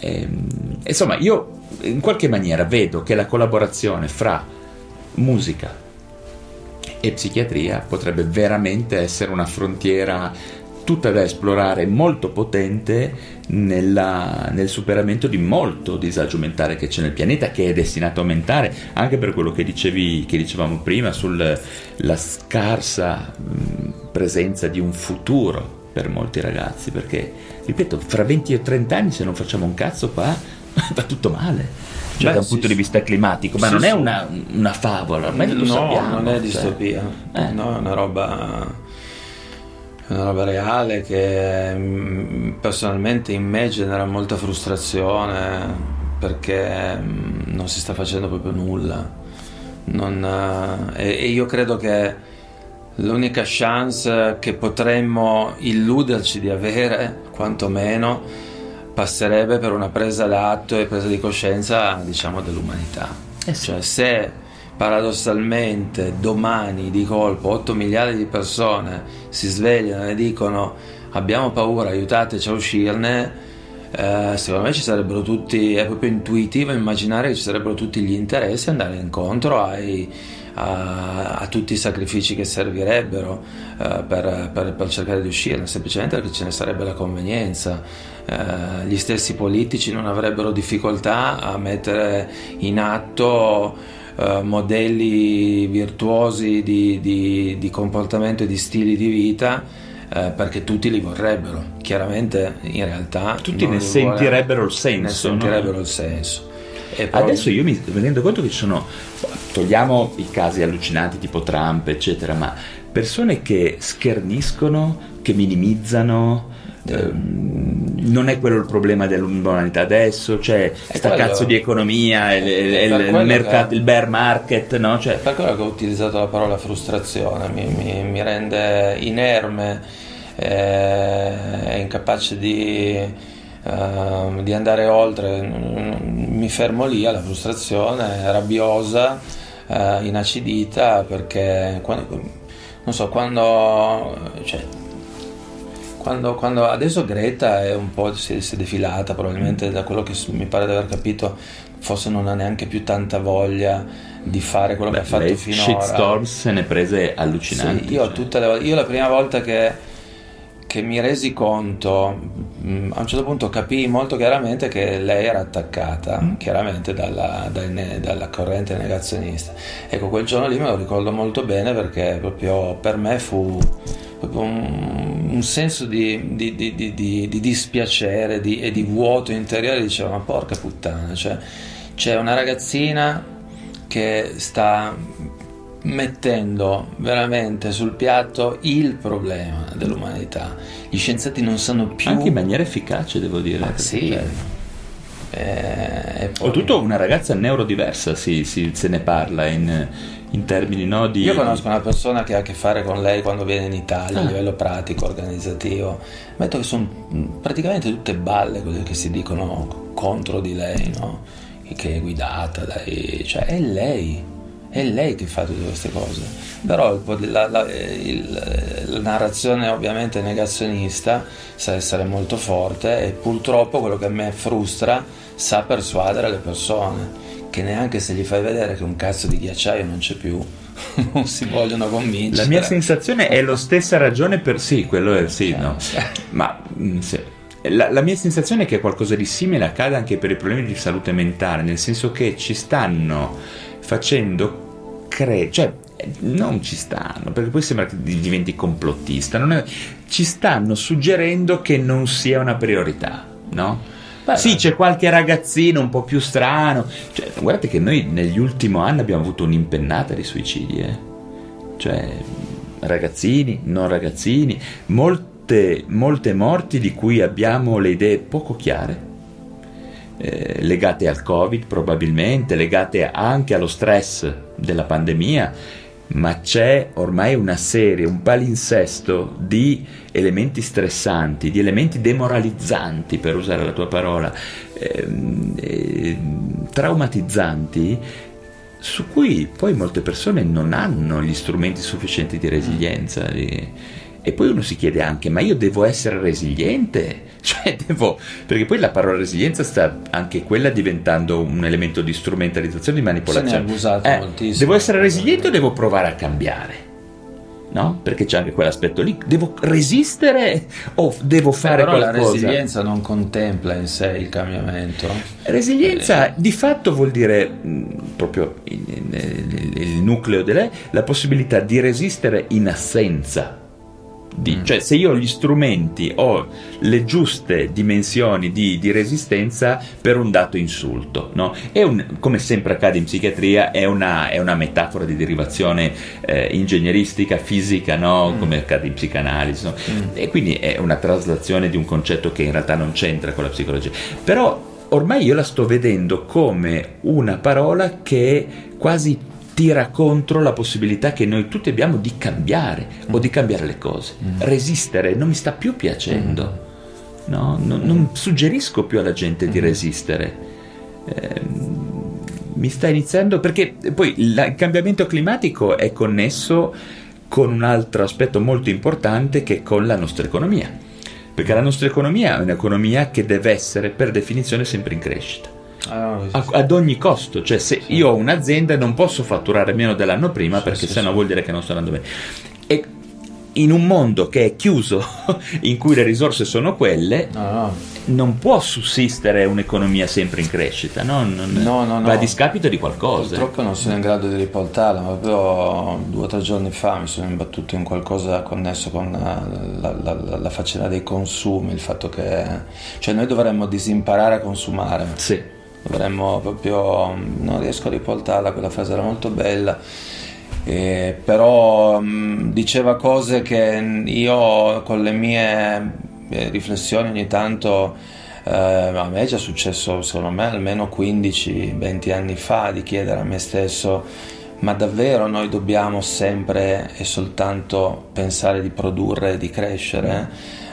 Eh, ehm, insomma, io in qualche maniera vedo che la collaborazione fra musica e psichiatria potrebbe veramente essere una frontiera tutta da esplorare, molto potente nella- nel superamento di molto disagio mentale che c'è nel pianeta, che è destinato a aumentare, anche per quello che, dicevi, che dicevamo prima sulla scarsa mh, presenza di un futuro per molti ragazzi, perché, ripeto, fra 20 e 30 anni se non facciamo un cazzo qua va tutto male. Cioè, Beh, da un sì, punto di vista climatico, ma Sì, non è una, una favola, ormai lo no, sappiamo. non è cioè. distopia, Eh. no, è una roba, è una roba reale che mm, personalmente in me genera molta frustrazione perché mm, non si sta facendo proprio nulla. Non, eh, e, e io credo che l'unica chance che potremmo illuderci di avere, quantomeno, passerebbe per una presa d'atto e presa di coscienza, diciamo, dell'umanità. Eh sì. Cioè, se paradossalmente domani di colpo 8 miliardi di persone si svegliano e dicono abbiamo paura, aiutateci a uscirne, eh, secondo me ci sarebbero tutti, è proprio intuitivo immaginare che ci sarebbero tutti gli interessi e andare incontro ai, a, a tutti i sacrifici che servirebbero eh, per, per- per cercare di uscirne, semplicemente perché ce ne sarebbe la convenienza. Eh, gli stessi politici non avrebbero difficoltà a mettere in atto eh, modelli virtuosi di, di- di comportamento e di stili di vita eh, perché tutti li vorrebbero. Chiaramente in realtà Tutti ne li vuole- sentirebbero il ne senso. no? sentirebbero il senso. Adesso io mi rendo conto che ci sono, togliamo i casi allucinanti tipo Trump, eccetera, ma persone che scherniscono, che minimizzano. Ehm, non è quello il problema dell'umanità adesso, c'è sta quello- cazzo di economia, il, il- il quello mercato, che- il bear market, no? Cioè, Per quello che ho utilizzato la parola frustrazione, mi, mi- mi rende inerme eh, è incapace di, uh, di, andare oltre, mi fermo lì alla frustrazione, rabbiosa, uh, inacidita perché quando, non so, quando, cioè, quando, quando, adesso Greta è un po' si, si è defilata probabilmente da quello che mi pare di aver capito forse non ha neanche più tanta voglia di fare quello Beh, che ha fatto finora shitstorms se ne prese allucinanti sì, io, cioè. le, io la prima volta che che mi resi conto, mm, a un certo punto capii molto chiaramente che lei era attaccata mm. chiaramente dalla, dal, dalla, corrente negazionista. Ecco, quel giorno lì me lo ricordo molto bene perché proprio per me fu un, un, senso di, di, di, di dispiacere e di vuoto interiore. Dicevo, ma porca puttana, cioè, c'è una ragazzina che sta mettendo veramente sul piatto il problema dell'umanità. Gli scienziati non sanno più... Anche in maniera efficace, devo dire. Ah, sì. Eh, poi... Oltretutto una ragazza neurodiversa, sì, sì, se ne parla in, in termini no, di... Io conosco una persona che ha a che fare con lei quando viene in Italia ah. a livello pratico, organizzativo. Metto che sono praticamente tutte balle quelle che si dicono contro di lei, no? che è guidata dai... cioè è lei è lei che fa tutte queste cose. Però la, la, il, la narrazione ovviamente negazionista sa essere molto forte e purtroppo quello che a me frustra sa persuadere le persone che neanche se gli fai vedere che un cazzo di ghiacciaio non c'è più non si vogliono convincere. La mia sensazione è la stessa ragione per sì, quello è sì, no. Ma mm, sì. La, la, mia sensazione è che qualcosa di simile accada anche per i problemi di salute mentale, nel senso che ci stanno facendo credere, cioè non ci stanno, perché poi sembra che diventi complottista, è, ci stanno suggerendo che non sia una priorità, no? Beh, sì, c'è qualche ragazzino un po' più strano. Cioè, guardate che noi negli ultimi anni abbiamo avuto un'impennata di suicidi, eh? Cioè, ragazzini, non ragazzini, molte, molte morti di cui abbiamo le idee poco chiare eh, legate al Covid probabilmente, legate anche allo stress della pandemia, ma c'è ormai una serie, un palinsesto di elementi stressanti, di elementi demoralizzanti, per usare la tua parola, eh, eh, traumatizzanti, su cui poi molte persone non hanno gli strumenti sufficienti di resilienza. Di, e poi uno si chiede anche, ma io devo essere resiliente? Cioè, devo... Perché poi la parola resilienza sta anche quella diventando un elemento di strumentalizzazione, di manipolazione. Se ne è abusato eh, moltissimo. Devo essere resiliente o devo provare a cambiare? No? Perché c'è anche quell'aspetto lì. Devo resistere o devo fare Però qualcosa? la resilienza non contempla in sé il cambiamento. Resilienza eh. di fatto vuol dire mh, proprio il, il, il nucleo della la possibilità di resistere in assenza di, mm. cioè se io ho gli strumenti, ho le giuste dimensioni di, di resistenza per un dato insulto, no? un, come sempre accade in psichiatria, è una, è una metafora di derivazione eh, ingegneristica, fisica, no? mm. come accade in psicanalisi, no? mm. e quindi è una traslazione di un concetto che in realtà non c'entra con la psicologia. Però ormai io la sto vedendo come una parola che quasi tira contro la possibilità che noi tutti abbiamo di cambiare mm. o di cambiare le cose. Mm. Resistere non mi sta più piacendo. Mm. No? Non, non, suggerisco più alla gente di mm. resistere. Eh, mi sta iniziando perché poi il cambiamento climatico è connesso con un altro aspetto molto importante che è con la nostra economia. Perché la nostra economia è un'economia che deve essere per definizione sempre in crescita Ah, ad ogni costo, cioè se sì. io ho un'azienda non posso fatturare meno dell'anno prima sì, perché sì, sennò vuol dire che non sto andando bene. E in un mondo che è chiuso, in cui le risorse sono quelle, no, no. non può sussistere un'economia sempre in crescita, no? Non, no, no, va a discapito di qualcosa. Purtroppo non sono in grado di riportarla, ma proprio due o tre giorni fa mi sono imbattuto in qualcosa connesso con la, la, la, la faccenda dei consumi, il fatto che cioè noi dovremmo disimparare a consumare. Sì dovremmo proprio non riesco a riportarla quella frase era molto bella eh, però mh, diceva cose che io con le mie eh, riflessioni ogni tanto eh, a me è già successo secondo me almeno 15-20 anni fa di chiedere a me stesso ma davvero noi dobbiamo sempre e soltanto pensare di produrre di crescere?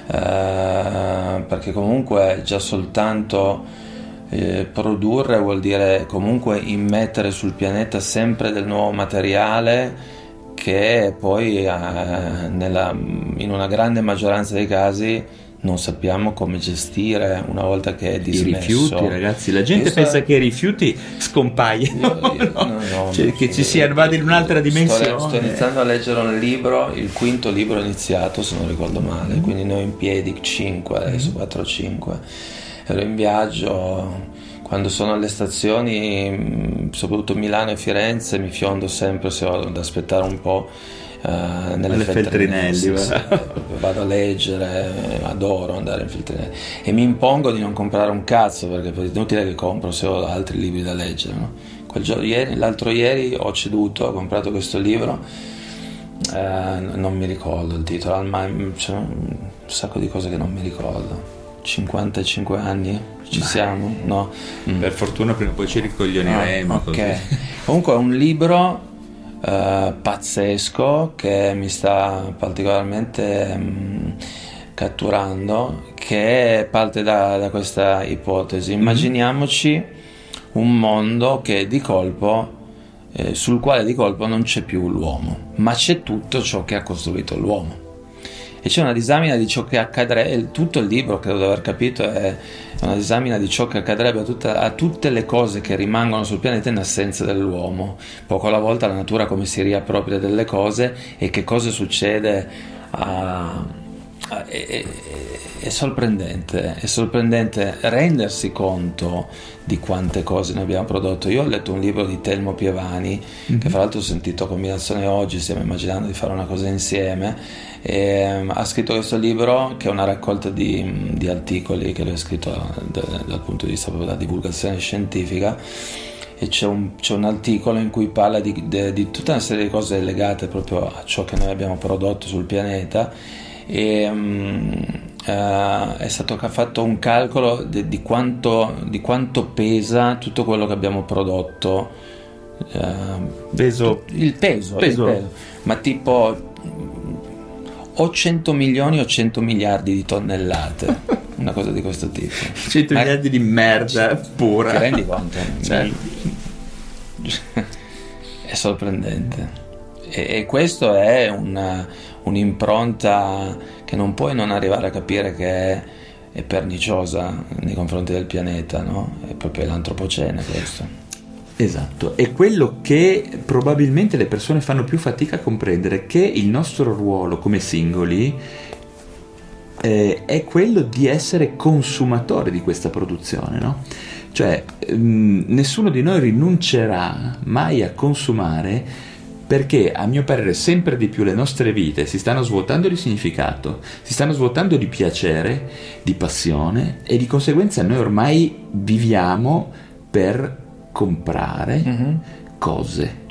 Eh, perché comunque già soltanto eh, produrre vuol dire comunque immettere sul pianeta sempre del nuovo materiale che poi eh, nella, in una grande maggioranza dei casi non sappiamo come gestire una volta che è dismesso. I rifiuti, ragazzi, la gente pensa sto... che i rifiuti scompaiono, io, io, no? No, no, cioè, che ci si vada in un'altra dimensione. Sto, sto, iniziando a leggere un libro, il quinto libro iniziato, se non ricordo male, mm. quindi noi in piedi 5, adesso 4 o 5. Ero in viaggio, quando sono alle stazioni, soprattutto Milano e Firenze, mi fiondo sempre se ho da aspettare un po' Uh, nelle feltrinelli, sì, sì, vado a leggere, adoro andare in feltrinelli e mi impongo di non comprare un cazzo perché è inutile che compro se ho altri libri da leggere. No? Giorno, ieri, l'altro ieri ho ceduto, ho comprato questo libro, uh, non mi ricordo il titolo, ma c'è un sacco di cose che non mi ricordo. 55 anni ci Beh. siamo? No. Mm. Per fortuna prima o poi ci ricoglioniremo. Ah, ok. Comunque è un libro uh, pazzesco che mi sta particolarmente um, catturando, che parte da, da questa ipotesi. Mm-hmm. Immaginiamoci un mondo che di colpo eh, sul quale di colpo non c'è più l'uomo, ma c'è tutto ciò che ha costruito l'uomo e c'è una disamina di ciò che accadrebbe, tutto il libro credo di aver capito è una disamina di ciò che accadrebbe a, tutta, a, tutte le cose che rimangono sul pianeta in assenza dell'uomo, poco alla volta la natura come si riappropria delle cose e che cosa succede a, a, è, è, sorprendente, è sorprendente rendersi conto di quante cose ne abbiamo prodotto. Io ho letto un libro di Telmo Pievani, mm-hmm. che fra l'altro ho sentito a combinazione oggi, stiamo immaginando di fare una cosa insieme e, um, ha scritto questo libro che è una raccolta di, di articoli che lui ha scritto da, dal punto di vista proprio della divulgazione scientifica e c'è un, c'è un, articolo in cui parla di, di, di, tutta una serie di cose legate proprio a ciò che noi abbiamo prodotto sul pianeta e um, uh, è stato fatto un calcolo di, di, quanto, di, quanto, pesa tutto quello che abbiamo prodotto uh, peso, il peso, peso. Il peso. ma tipo o 100 milioni o 100 miliardi di tonnellate, una cosa di questo tipo. 100 Ma miliardi di merda pura. Ti rendi conto? Cioè, è sorprendente. E, e questo è una, un'impronta che non puoi non arrivare a capire che è, è perniciosa nei confronti del pianeta, no? È proprio l'antropocene questo. Esatto, è quello che probabilmente le persone fanno più fatica a comprendere, che il nostro ruolo come singoli eh, è quello di essere consumatore di questa produzione, no? Cioè, mh, mm, nessuno di noi rinuncerà mai a consumare perché a mio parere sempre di più le nostre vite si stanno svuotando di significato, si stanno svuotando di piacere, di passione e di conseguenza noi ormai viviamo per comprare mm-hmm. cose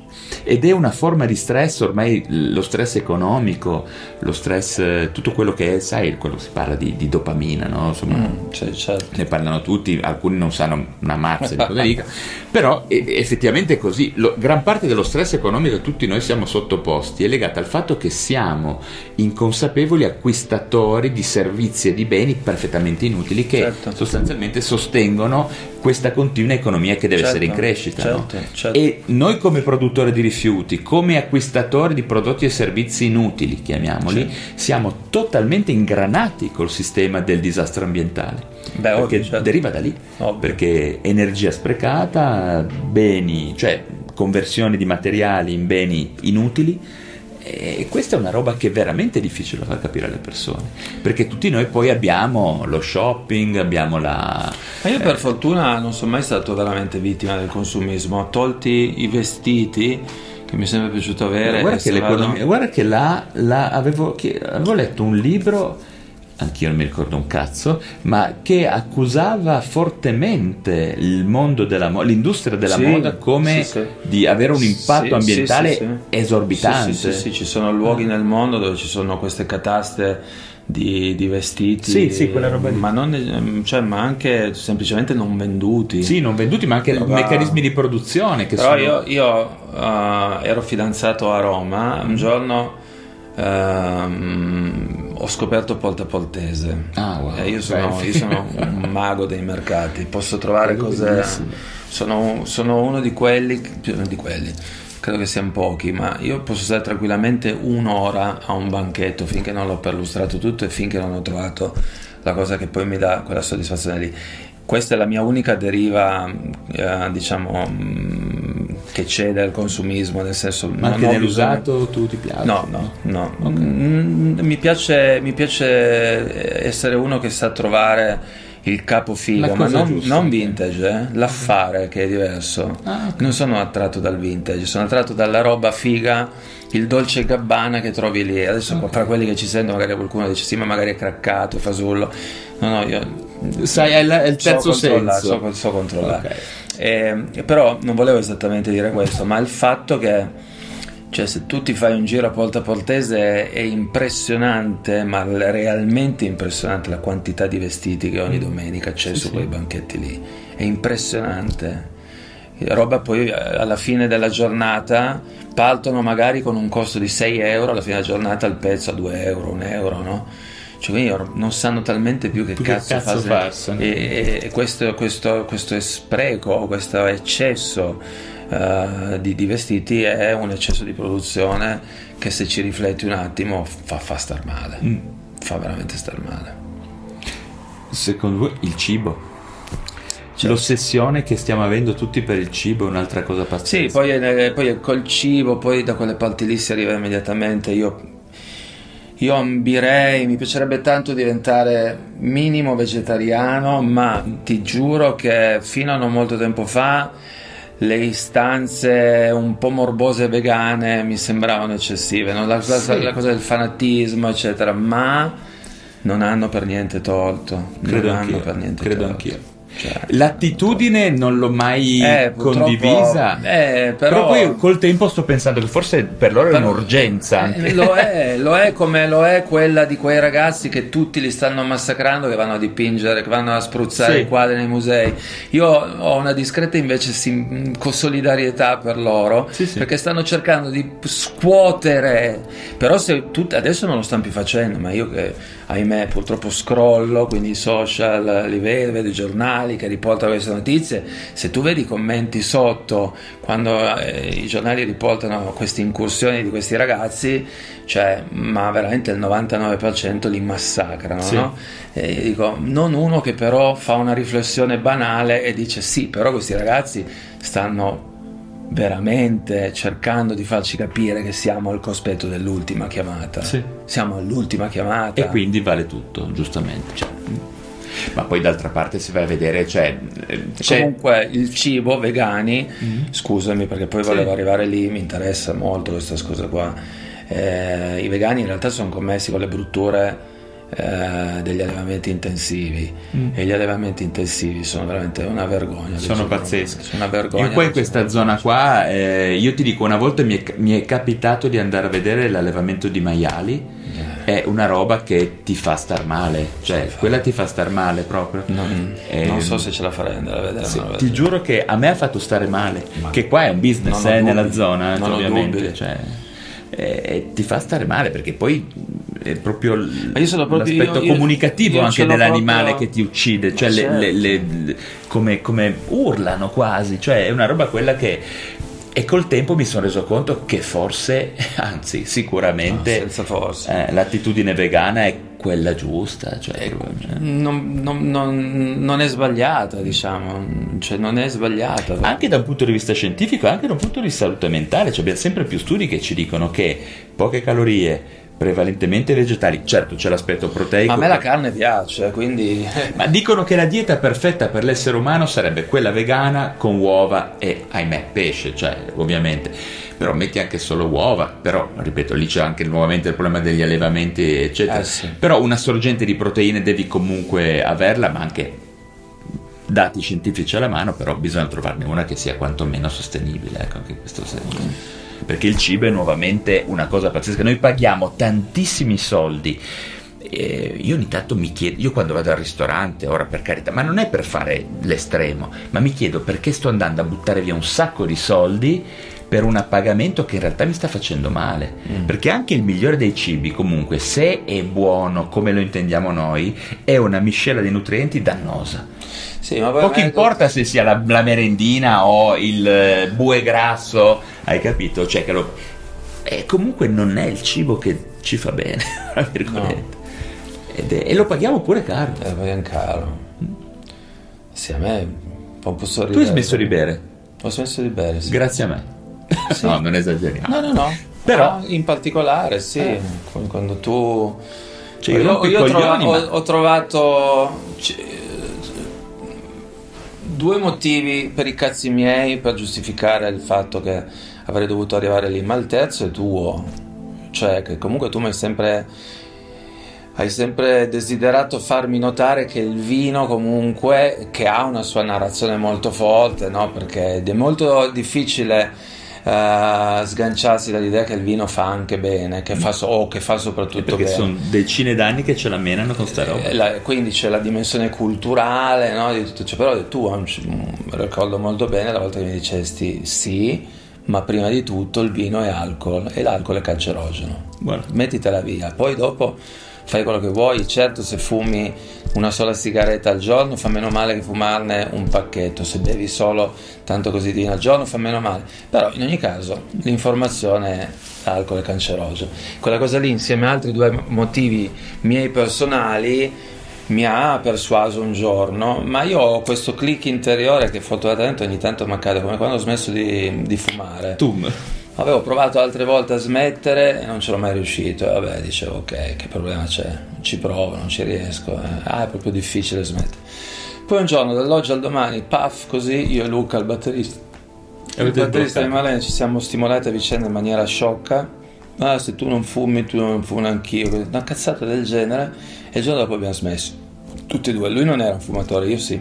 ed è una forma di stress, ormai lo stress economico, lo stress, tutto quello che è, sai, quello si parla di, di dopamina, no? Insomma, mm, cioè, certo. ne parlano tutti, alcuni non sanno una mazza di cosa dica, però è, effettivamente è così. Lo, gran parte dello stress economico che tutti noi siamo sottoposti è legata al fatto che siamo inconsapevoli acquistatori di servizi e di beni perfettamente inutili che certo. sostanzialmente sostengono questa continua economia che deve certo, essere in crescita. Certo, no? certo. E noi come produttori di rifiuti, come acquistatori di prodotti e servizi inutili, chiamiamoli, siamo totalmente ingranati col sistema del disastro ambientale. Beh, perché ovvio, certo. deriva da lì. Ovvio. Perché energia sprecata, beni, cioè conversione di materiali in beni inutili e questa è una roba che è veramente difficile da far capire alle persone, perché tutti noi poi abbiamo lo shopping, abbiamo la... Ma io per eh, fortuna non sono mai stato veramente vittima del consumismo, tolti i vestiti che mi è sempre piaciuto avere. Guarda che, guarda che là, là avevo, che avevo letto un libro anch'io non mi ricordo un cazzo, ma che accusava fortemente il mondo della moda, l'industria della sì, moda come sì, sì. di avere un impatto ambientale esorbitante. Sì, sì, ci sono luoghi nel mondo dove ci sono queste cataste di, di vestiti. Sì, sì, quella roba lì. Ma, non, cioè, ma anche semplicemente non venduti. Sì, non venduti, ma anche Roba- meccanismi di produzione che Però sono... io, io, eh, ero fidanzato a Roma, un giorno ehm, ho scoperto Polta Poltese. Ah, wow. Eh, io, sono, io sono un mago dei mercati, posso trovare cose... Sono, sono uno di quelli, di quelli, credo che siano pochi, ma io posso stare tranquillamente un'ora a un banchetto finché non l'ho perlustrato tutto e finché non ho trovato la cosa che poi mi dà quella soddisfazione lì. Questa è la mia unica deriva, eh, diciamo, mm, che c'è del consumismo, nel senso... Ma anche nell'usato tu ti piace? No, no, no. Mm, Mi, piace, mi piace essere uno che sa trovare il capofigo, La ma non, giusta, non vintage, eh, l'affare che è diverso. Ah, ok. Non sono attratto dal vintage, sono attratto dalla roba figa, il dolce gabbana che trovi lì. Adesso tra quelli che ci sentono magari qualcuno dice sì, ma magari è craccato, è fasullo. No, no, io Sai, è il, è il terzo so senso. so, so controllare. Ok. Eh, però non volevo esattamente dire questo, ma il fatto che cioè, se tu ti fai un giro a Polta Poltese è impressionante, ma realmente impressionante la quantità di vestiti che ogni domenica c'è su quei banchetti lì. È impressionante. Roba poi eh, alla fine della giornata partono magari con un costo di 6 euro, alla fine della giornata il pezzo a 2 euro, 1 euro, no? Cioè, quindi non sanno talmente più che Più che cazzo, cazzo farsene. E, e- e questo, questo, questo spreco, questo eccesso eh, di, di vestiti è un eccesso di produzione che se ci rifletti un attimo fa, fa star male, Mm. fa veramente star male. Secondo voi il cibo? Cioè- L'ossessione che stiamo avendo tutti per il cibo è un'altra cosa pazzesca. Sì, poi, è- poi è col cibo, poi da quelle parti lì si arriva immediatamente. Io, io ambirei, mi piacerebbe tanto diventare minimo vegetariano, ma ti giuro che fino a non molto tempo fa le istanze un po' morbose vegane mi sembravano eccessive, no? la, la- Sì. la cosa del fanatismo, eccetera, ma non hanno per niente tolto. Credo non anch'io, hanno per niente credo tolto. anch'io. Cioè, L'attitudine non l'ho mai Eh, condivisa. eh, però... però- poi col tempo sto pensando che forse per loro è Però- un'urgenza. anche. Eh, lo è, lo è come lo è quella di quei ragazzi che tutti li stanno massacrando, che vanno a dipingere, che vanno a spruzzare Sì. i quadri nei musei. Io ho una discreta invece sim- solidarietà per loro, Sì, sì. perché stanno cercando di scuotere. Però se tut- adesso non lo stanno più facendo, ma io che ahimè purtroppo scrollo, quindi i social li vedo, vedo i giornali che riportano queste notizie, se tu vedi i commenti sotto quando eh, i giornali riportano queste incursioni di questi ragazzi, cioè, ma veramente il 99% li massacrano, Sì. no? E dico, non uno che però fa una riflessione banale e dice sì, però questi ragazzi stanno veramente cercando di farci capire che siamo al cospetto dell'ultima chiamata. Sì. Siamo all'ultima chiamata. E quindi vale tutto, giustamente. Cioè, ma poi d'altra parte si va a vedere, cioè, eh, c'è- Comunque il cibo vegani, scusami perché poi Sì. volevo arrivare lì, mi interessa molto questa cosa qua. Eh, I vegani in realtà sono commessi con le brutture eh, degli allevamenti intensivi e gli allevamenti intensivi sono veramente una vergogna. sono pazzeschi. Sono una vergogna. Io qua in questa zona qua, eh, io ti dico, una volta mi è, mi è capitato di andare a vedere l'allevamento di maiali. È una roba che ti fa star male, cioè quella ti fa star male proprio. Non, Eh, non so se ce la farei andare a vedere. Sì, ma ti giuro che a me ha fatto stare male. che qua è un business non eh, nella zona, non ho ovviamente. Cioè, eh, ti fa stare male perché poi è proprio l- proprio- l'aspetto io- comunicativo io anche dell'animale proprio- che ti uccide, cioè certo. le- le- le- come, come urlano quasi, cioè è una roba quella che. E col tempo mi sono reso conto che forse, anzi No, sicuramente, senza forza. eh, l'attitudine vegana è quella giusta. Cioè, proprio- Non, non- non- non è sbagliata, diciamo, cioè non è sbagliata. anche da un punto di vista scientifico, anche da un punto di vista salute mentale, cioè abbiamo sempre più studi che ci dicono che poche calorie, prevalentemente vegetali, certo c'è l'aspetto proteico. A me la carne piace, quindi Ma dicono che la dieta perfetta per l'essere umano sarebbe quella vegana con uova e, ahimè, pesce, cioè, ovviamente. Però metti anche solo uova, però, ripeto, lì c'è anche nuovamente il problema degli allevamenti, eccetera. Eh, sì. Però una sorgente di proteine devi comunque averla, ma anche dati scientifici alla mano, però bisogna trovarne una che sia quantomeno sostenibile, ecco, anche questo senso. Perché il cibo è nuovamente una cosa pazzesca. Noi paghiamo tantissimi soldi eh, io ogni tanto mi chiedo, io quando vado al ristorante, ora per carità, ma non è per fare l'estremo, ma mi chiedo perché sto andando a buttare via un sacco di soldi per un appagamento che in realtà mi sta facendo male. Mm. Perché anche il migliore dei cibi, comunque, se è buono come lo intendiamo noi, è una miscela di nutrienti dannosa. Sì, ma Poco importa se sia la, la, merendina o il eh, bue grasso, hai capito? Cioè lo... E comunque non è il cibo che ci fa bene, tra virgolette. No. È, e lo paghiamo pure caro. Eh, lo paghiamo caro. Sì, a me un po' sorridere. Tu hai smesso di bere? Ho smesso di bere, sì. Grazie a me. Sì. no, non esageriamo. No, no, no. Però in particolare, sì, eh. quando tu... Cioè, io, io trova, ho, ho, trovato due motivi per i cazzi miei per giustificare il fatto che avrei dovuto arrivare lì, ma il terzo è tuo. Cioè, che comunque tu mi hai sempre hai sempre desiderato farmi notare che il vino comunque che ha una sua narrazione molto forte, no? perché è molto difficile uh, sganciarsi dall'idea che il vino fa anche bene, che fa so- o che fa soprattutto perché bene. sono decine d'anni che ce la menano con sta roba. Eh, la, quindi c'è la dimensione culturale no? di tutto ciò, però tu ricordo molto bene la volta che mi dicesti sì, ma prima di tutto il vino è alcol e l'alcol è cancerogeno. Bueno. Mettitela via, poi dopo fai quello che vuoi, certo se fumi una sola sigaretta al giorno fa meno male che fumarne un pacchetto, se bevi solo tanto così di al giorno fa meno male, però in ogni caso l'informazione è alcol è cancerogeno. Quella cosa lì insieme a altri due motivi miei personali mi ha persuaso un giorno, ma io ho questo click interiore che fortunatamente ogni tanto mi accade, come quando ho smesso di, di fumare. Tum. Avevo provato altre volte a smettere e non ce l'ho mai riuscito. E vabbè, dicevo, ok, che problema c'è? Ci provo, non ci riesco. Eh. Ah, è proprio difficile smettere. Poi un giorno, dall'oggi al domani, paf, così io e Luca, il batterista, il batterista di Malena, ci siamo stimolati a vicenda in maniera sciocca. Ah, se tu non fumi, tu non fumi anch'io. Una cazzata del genere. E il giorno dopo abbiamo smesso. Tutti e due. Lui non era un fumatore, io sì.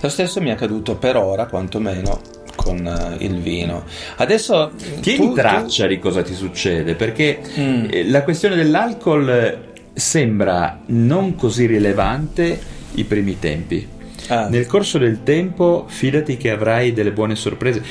Lo stesso mi è accaduto per ora, quantomeno, con uh, il vino. Adesso tieni tu, traccia tu... di cosa ti succede, perché mm. Eh, la questione dell'alcol sembra non così rilevante i primi tempi. Ah. Nel corso del tempo, fidati che avrai delle buone sorprese.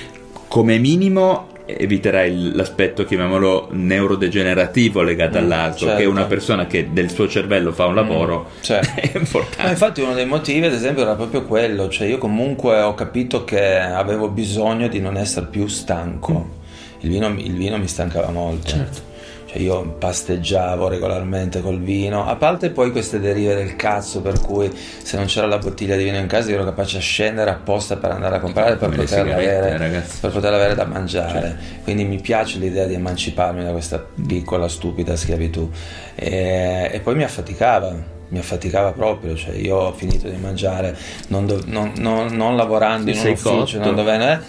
Come minimo eviterai l'aspetto, chiamiamolo, neurodegenerativo legato mm, all'altro, certo. che una persona che del suo cervello fa un mm, lavoro mm, certo. è importante. Ma infatti uno dei motivi, ad esempio, era proprio quello, cioè io comunque ho capito che avevo bisogno di non essere più stanco. Mm. Il, vino, il vino mi stancava molto. Certo cioè io pasteggiavo regolarmente col vino, a parte poi queste derive del cazzo per cui se non c'era la bottiglia di vino in casa io ero capace a scendere apposta per andare a comprare per, poterla avere, per poterla avere da mangiare. Cioè. Quindi mi piace l'idea di emanciparmi da questa piccola stupida schiavitù e, e poi mi affaticava mi affaticava proprio, cioè io ho finito di mangiare non, do, non, non, non lavorando in un ufficio, non dove eh,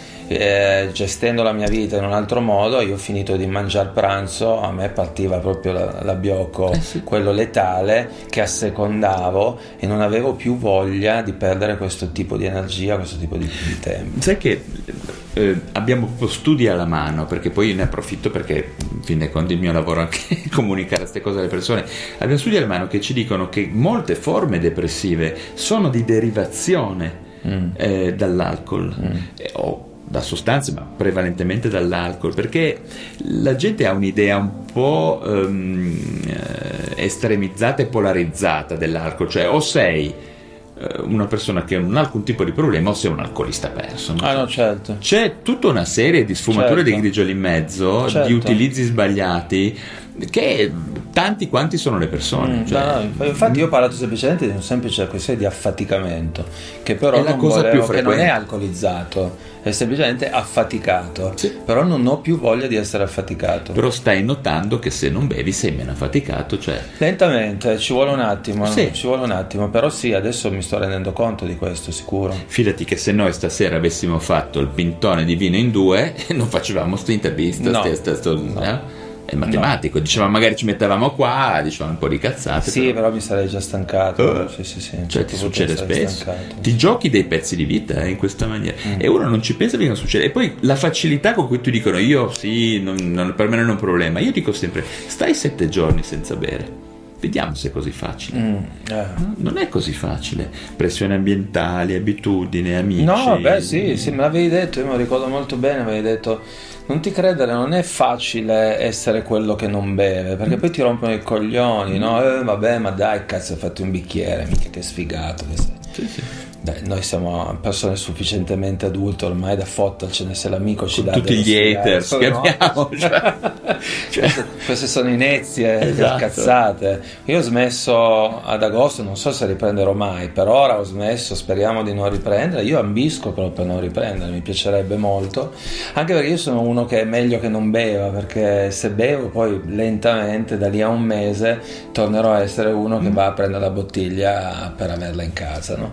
gestendo la mia vita in un altro modo, io ho finito di mangiare pranzo, a me partiva proprio la, la eh sì. quello letale, che assecondavo e non avevo più voglia di perdere questo tipo di energia, questo tipo di, di tempo. Sai che eh, abbiamo studi alla mano, perché poi ne approfitto perché in fin dei conti il mio lavoro è anche comunicare queste cose alle persone. Abbiamo studi alla mano che ci dicono che molte forme depressive sono di derivazione mm. eh, dall'alcol mm. eh, o da sostanze, ma prevalentemente dall'alcol, perché la gente ha un'idea un po' um, estremizzata e polarizzata dell'alcol, cioè o sei eh, una persona che non ha alcun tipo di problema o sei un alcolista perso. Ah, no, certo. C'è tutta una serie di sfumature certo. di grigio lì in mezzo, certo. di utilizzi sbagliati che tanti quanti sono le persone. Mm, cioè, no, infatti, io ho parlato semplicemente di un semplice questione di affaticamento, che però cosa volevo, frequente. non è alcolizzato, è semplicemente affaticato. Sì. Però non ho più voglia di essere affaticato. Però stai notando che se non bevi sei meno affaticato. Cioè... Lentamente, ci vuole un attimo, sì. ci vuole un attimo, però sì, adesso mi sto rendendo conto di questo, sicuro. Fidati che se noi stasera avessimo fatto il pintone di vino in due, non facevamo questa intervista. No, sta, sta, no. Eh? È matematico. No. Dicevamo magari ci mettevamo qua, dicevamo un po' di cazzate. Sì, però, però mi sarei già stancato. Uh, sì, sì, sì. Cioè, ti succede spesso. Stancato. Ti giochi dei pezzi di vita eh, in questa maniera. Mm. E uno non ci pensa perché non succede. E poi la facilità con cui tu dicono io sì, non, non, per me non è un problema. Io dico sempre, stai sette giorni senza bere. Vediamo se è così facile. Mm, eh. Non è così facile. Pressioni ambientali, abitudini, amici. No, beh, sì, sì, me l'avevi detto, io me lo ricordo molto bene, mi avevi detto non ti credere, non è facile essere quello che non beve, perché poi ti rompono i coglioni, no? Eh, vabbè, ma dai, cazzo, hai fatto un bicchiere, mica che sfigato che sei. Sì, sì. Dai, noi siamo persone sufficientemente adulte ormai da fottercene se l'amico ci dà tutti gli haters che no. abbiamo. Cioè, cioè, Queste, queste sono inezie, Esatto. cazzate. Io ho smesso ad agosto, non so se riprenderò mai, per ora ho smesso, speriamo di non riprendere. Io ambisco proprio per non riprendere, mi piacerebbe molto. Anche perché io sono uno che è meglio che non beva, perché se bevo poi lentamente, da lì a un mese, tornerò a essere uno che va a prendere la bottiglia per averla in casa, no?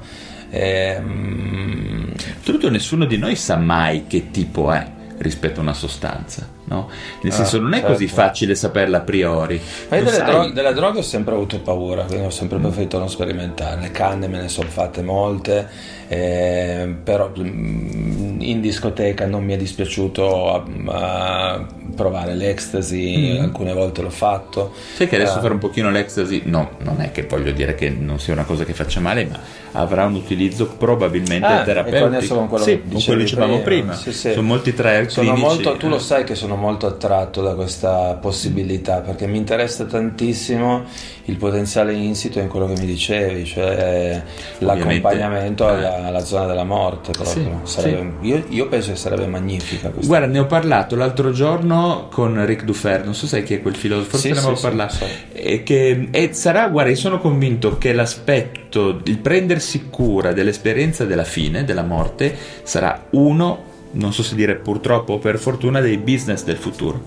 Ehm, Oltretutto nessuno di noi sa mai che tipo è rispetto a una sostanza, no? Nel Ah, senso non è certo. così facile saperla a priori. Ma io delle, sai? dro- delle droghe ho sempre avuto paura, quindi ho sempre preferito non sperimentare. Le canne me ne sono fatte molte, eh, però mm, in discoteca non mi è dispiaciuto a- a provare l'ecstasy, alcune volte l'ho fatto. Sai che adesso Eh, fare un pochino l'ecstasy, no, non è che voglio dire che non sia una cosa che faccia male, ma avrà un utilizzo probabilmente Ah, è terapeutico. connesso con quello sì, che con dicevamo prima. prima. Sì, sì. Sono molti trial Sono clinici. molto, tu lo sai che sono molto attratto da questa possibilità perché mi interessa tantissimo il potenziale insito in quello che mi dicevi, cioè l'accompagnamento alla, alla zona della morte. Proprio. Sì, Sarebbe- Io, io penso che sarebbe magnifica questa Guarda, ne ho parlato l'altro giorno con Rick Dufer, non so sai chi è quel filosofo, forse Sì, ne avevo sì, parlato. sì. E che e sarà, guarda, io sono convinto che l'aspetto, il prendersi cura dell'esperienza della fine, della morte, sarà uno, non so se dire purtroppo o per fortuna, dei business del futuro.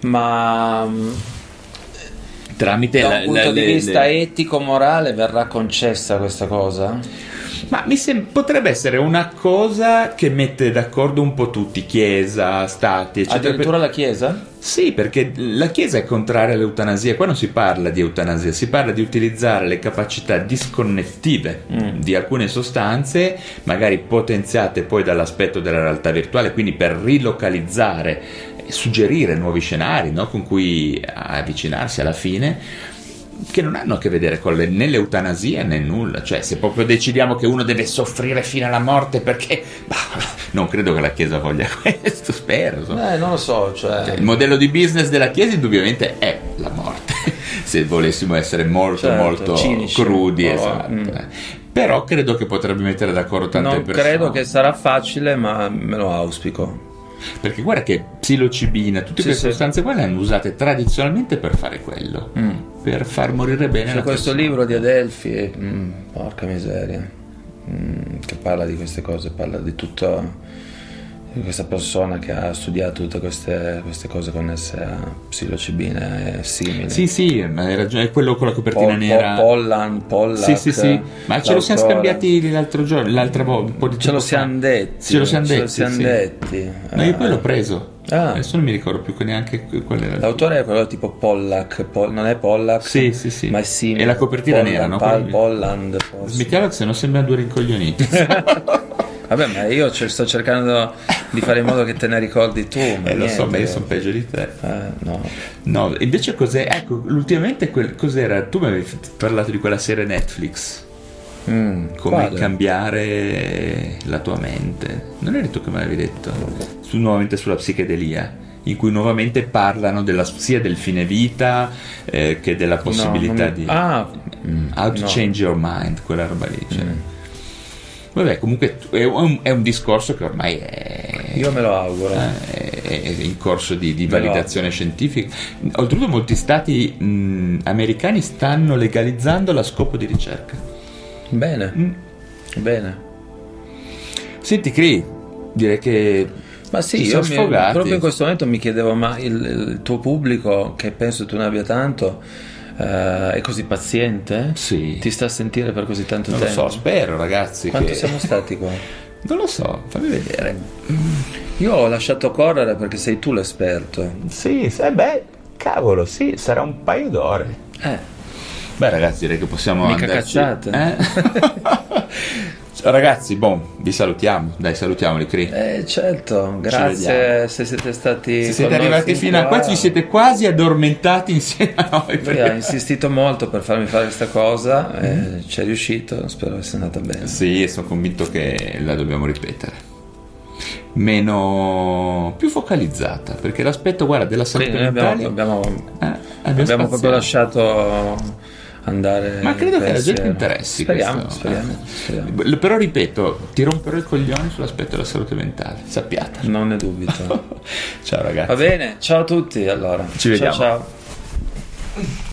Ma mm, Tramite da la- un punto la- di le- vista le- etico-morale verrà concessa questa cosa? Ma mi sem- potrebbe essere una cosa che mette d'accordo un po' tutti, Chiesa, Stati, eccetera. Addirittura la Chiesa? Sì, perché la Chiesa è contraria all'eutanasia, qua non si parla di eutanasia, si parla di utilizzare le capacità disconnettive di alcune sostanze, magari potenziate poi dall'aspetto della realtà virtuale, quindi per rilocalizzare suggerire nuovi scenari no, con cui avvicinarsi alla fine che non hanno a che vedere con le- né l'eutanasia né nulla, cioè se proprio decidiamo che uno deve soffrire fino alla morte perché bah, non credo che la Chiesa voglia questo, spero. insomma. Eh, non lo so, cioè... Cioè, il modello di business della Chiesa indubbiamente è la morte, se volessimo essere molto Certo, molto cinici. crudi, Oh, esatto. mm. Però credo che potrebbe mettere d'accordo tante non persone. credo che sarà facile, ma me lo auspico. Perché guarda che psilocibina, tutte Sì, queste sì. sostanze qua le hanno usate tradizionalmente per fare quello, per far morire bene C'è questo persona. libro di Adelphi, mm, porca miseria, mm, che parla di queste cose, parla di tutta di questa persona che ha studiato tutte queste, queste cose connesse a psilocibina e simili. Sì, sì, ma hai ragione, è quello con la copertina Pol- nera. Pol- Pollan, Pollack, Sì, sì, sì, ma ce lo siamo scambiati l'altro giorno, l'altra volta, di Ce lo siamo detti. Ce lo siamo ce lo detti, siamo detti. No, io Eh, poi l'ho preso. Ah. Adesso non mi ricordo più neanche qual era. L'autore è quello tipo Pollack, Pol- non è Pollack, Sì, sì, sì. ma è simile. E la copertina Pollan- nera, no? Pal- Polland. Smettiamo che se no sembra due rincoglioniti. Vabbè, ma io ce- sto cercando di fare in modo che te ne ricordi tu. Eh, lo so, ma io sono peggio di te. Eh, no. No, invece cos'è? Ecco, ultimamente quel, cos'era? Tu mi avevi parlato di quella serie Netflix. Mm, Come quale? cambiare la tua mente. Non eri tu che mi avevi detto? Su- nuovamente sulla psichedelia. In cui nuovamente parlano della, sia del fine vita eh, che della possibilità non mi- di. Ah, Mm, how to no. change your mind, quella roba lì. cioè. Vabbè, comunque è un, è un discorso che ormai è, io me lo auguro. è- è in corso di, di validazione scientifica. Oltretutto, molti stati mh, americani stanno legalizzando la scopo di ricerca. Bene, Mm. bene. Senti, Cri, direi che. Ma sì, io mi- proprio in questo momento mi chiedevo, ma il, il tuo pubblico, che penso tu ne abbia tanto, eh, è così paziente? Sì. Ti sta a sentire per così tanto Non lo tempo? so, spero, ragazzi. Quanto che- siamo stati qua? Non lo so, fammi vedere. Io ho lasciato correre perché sei tu l'esperto. Sì, eh beh, cavolo, sì, sarà un paio d'ore. Eh, Beh, ragazzi, direi che possiamo Mica andarci- cacciate. Eh? Ragazzi, boh, vi salutiamo. Dai, salutiamoli, Cri. Eh, certo, grazie se siete stati Se siete arrivati fin fino a qua, ci siete quasi addormentati insieme a noi. Lui perché- ha insistito molto per farmi fare questa cosa, e ci è riuscito, spero sia andata bene. Sì, sono convinto che la dobbiamo ripetere. Meno più focalizzata, perché l'aspetto, guarda, della salute Quindi noi abbiamo, mentale abbiamo, eh, abbiamo proprio lasciato andare. Ma credo il che alla gente interessi Speriamo, questo. speriamo, Eh. speriamo. Però ripeto, ti romperò i coglioni sull'aspetto della salute mentale, sappiate. Non ne dubito. Ciao ragazzi. Va bene, ciao a tutti allora. Ci vediamo. Ciao ciao.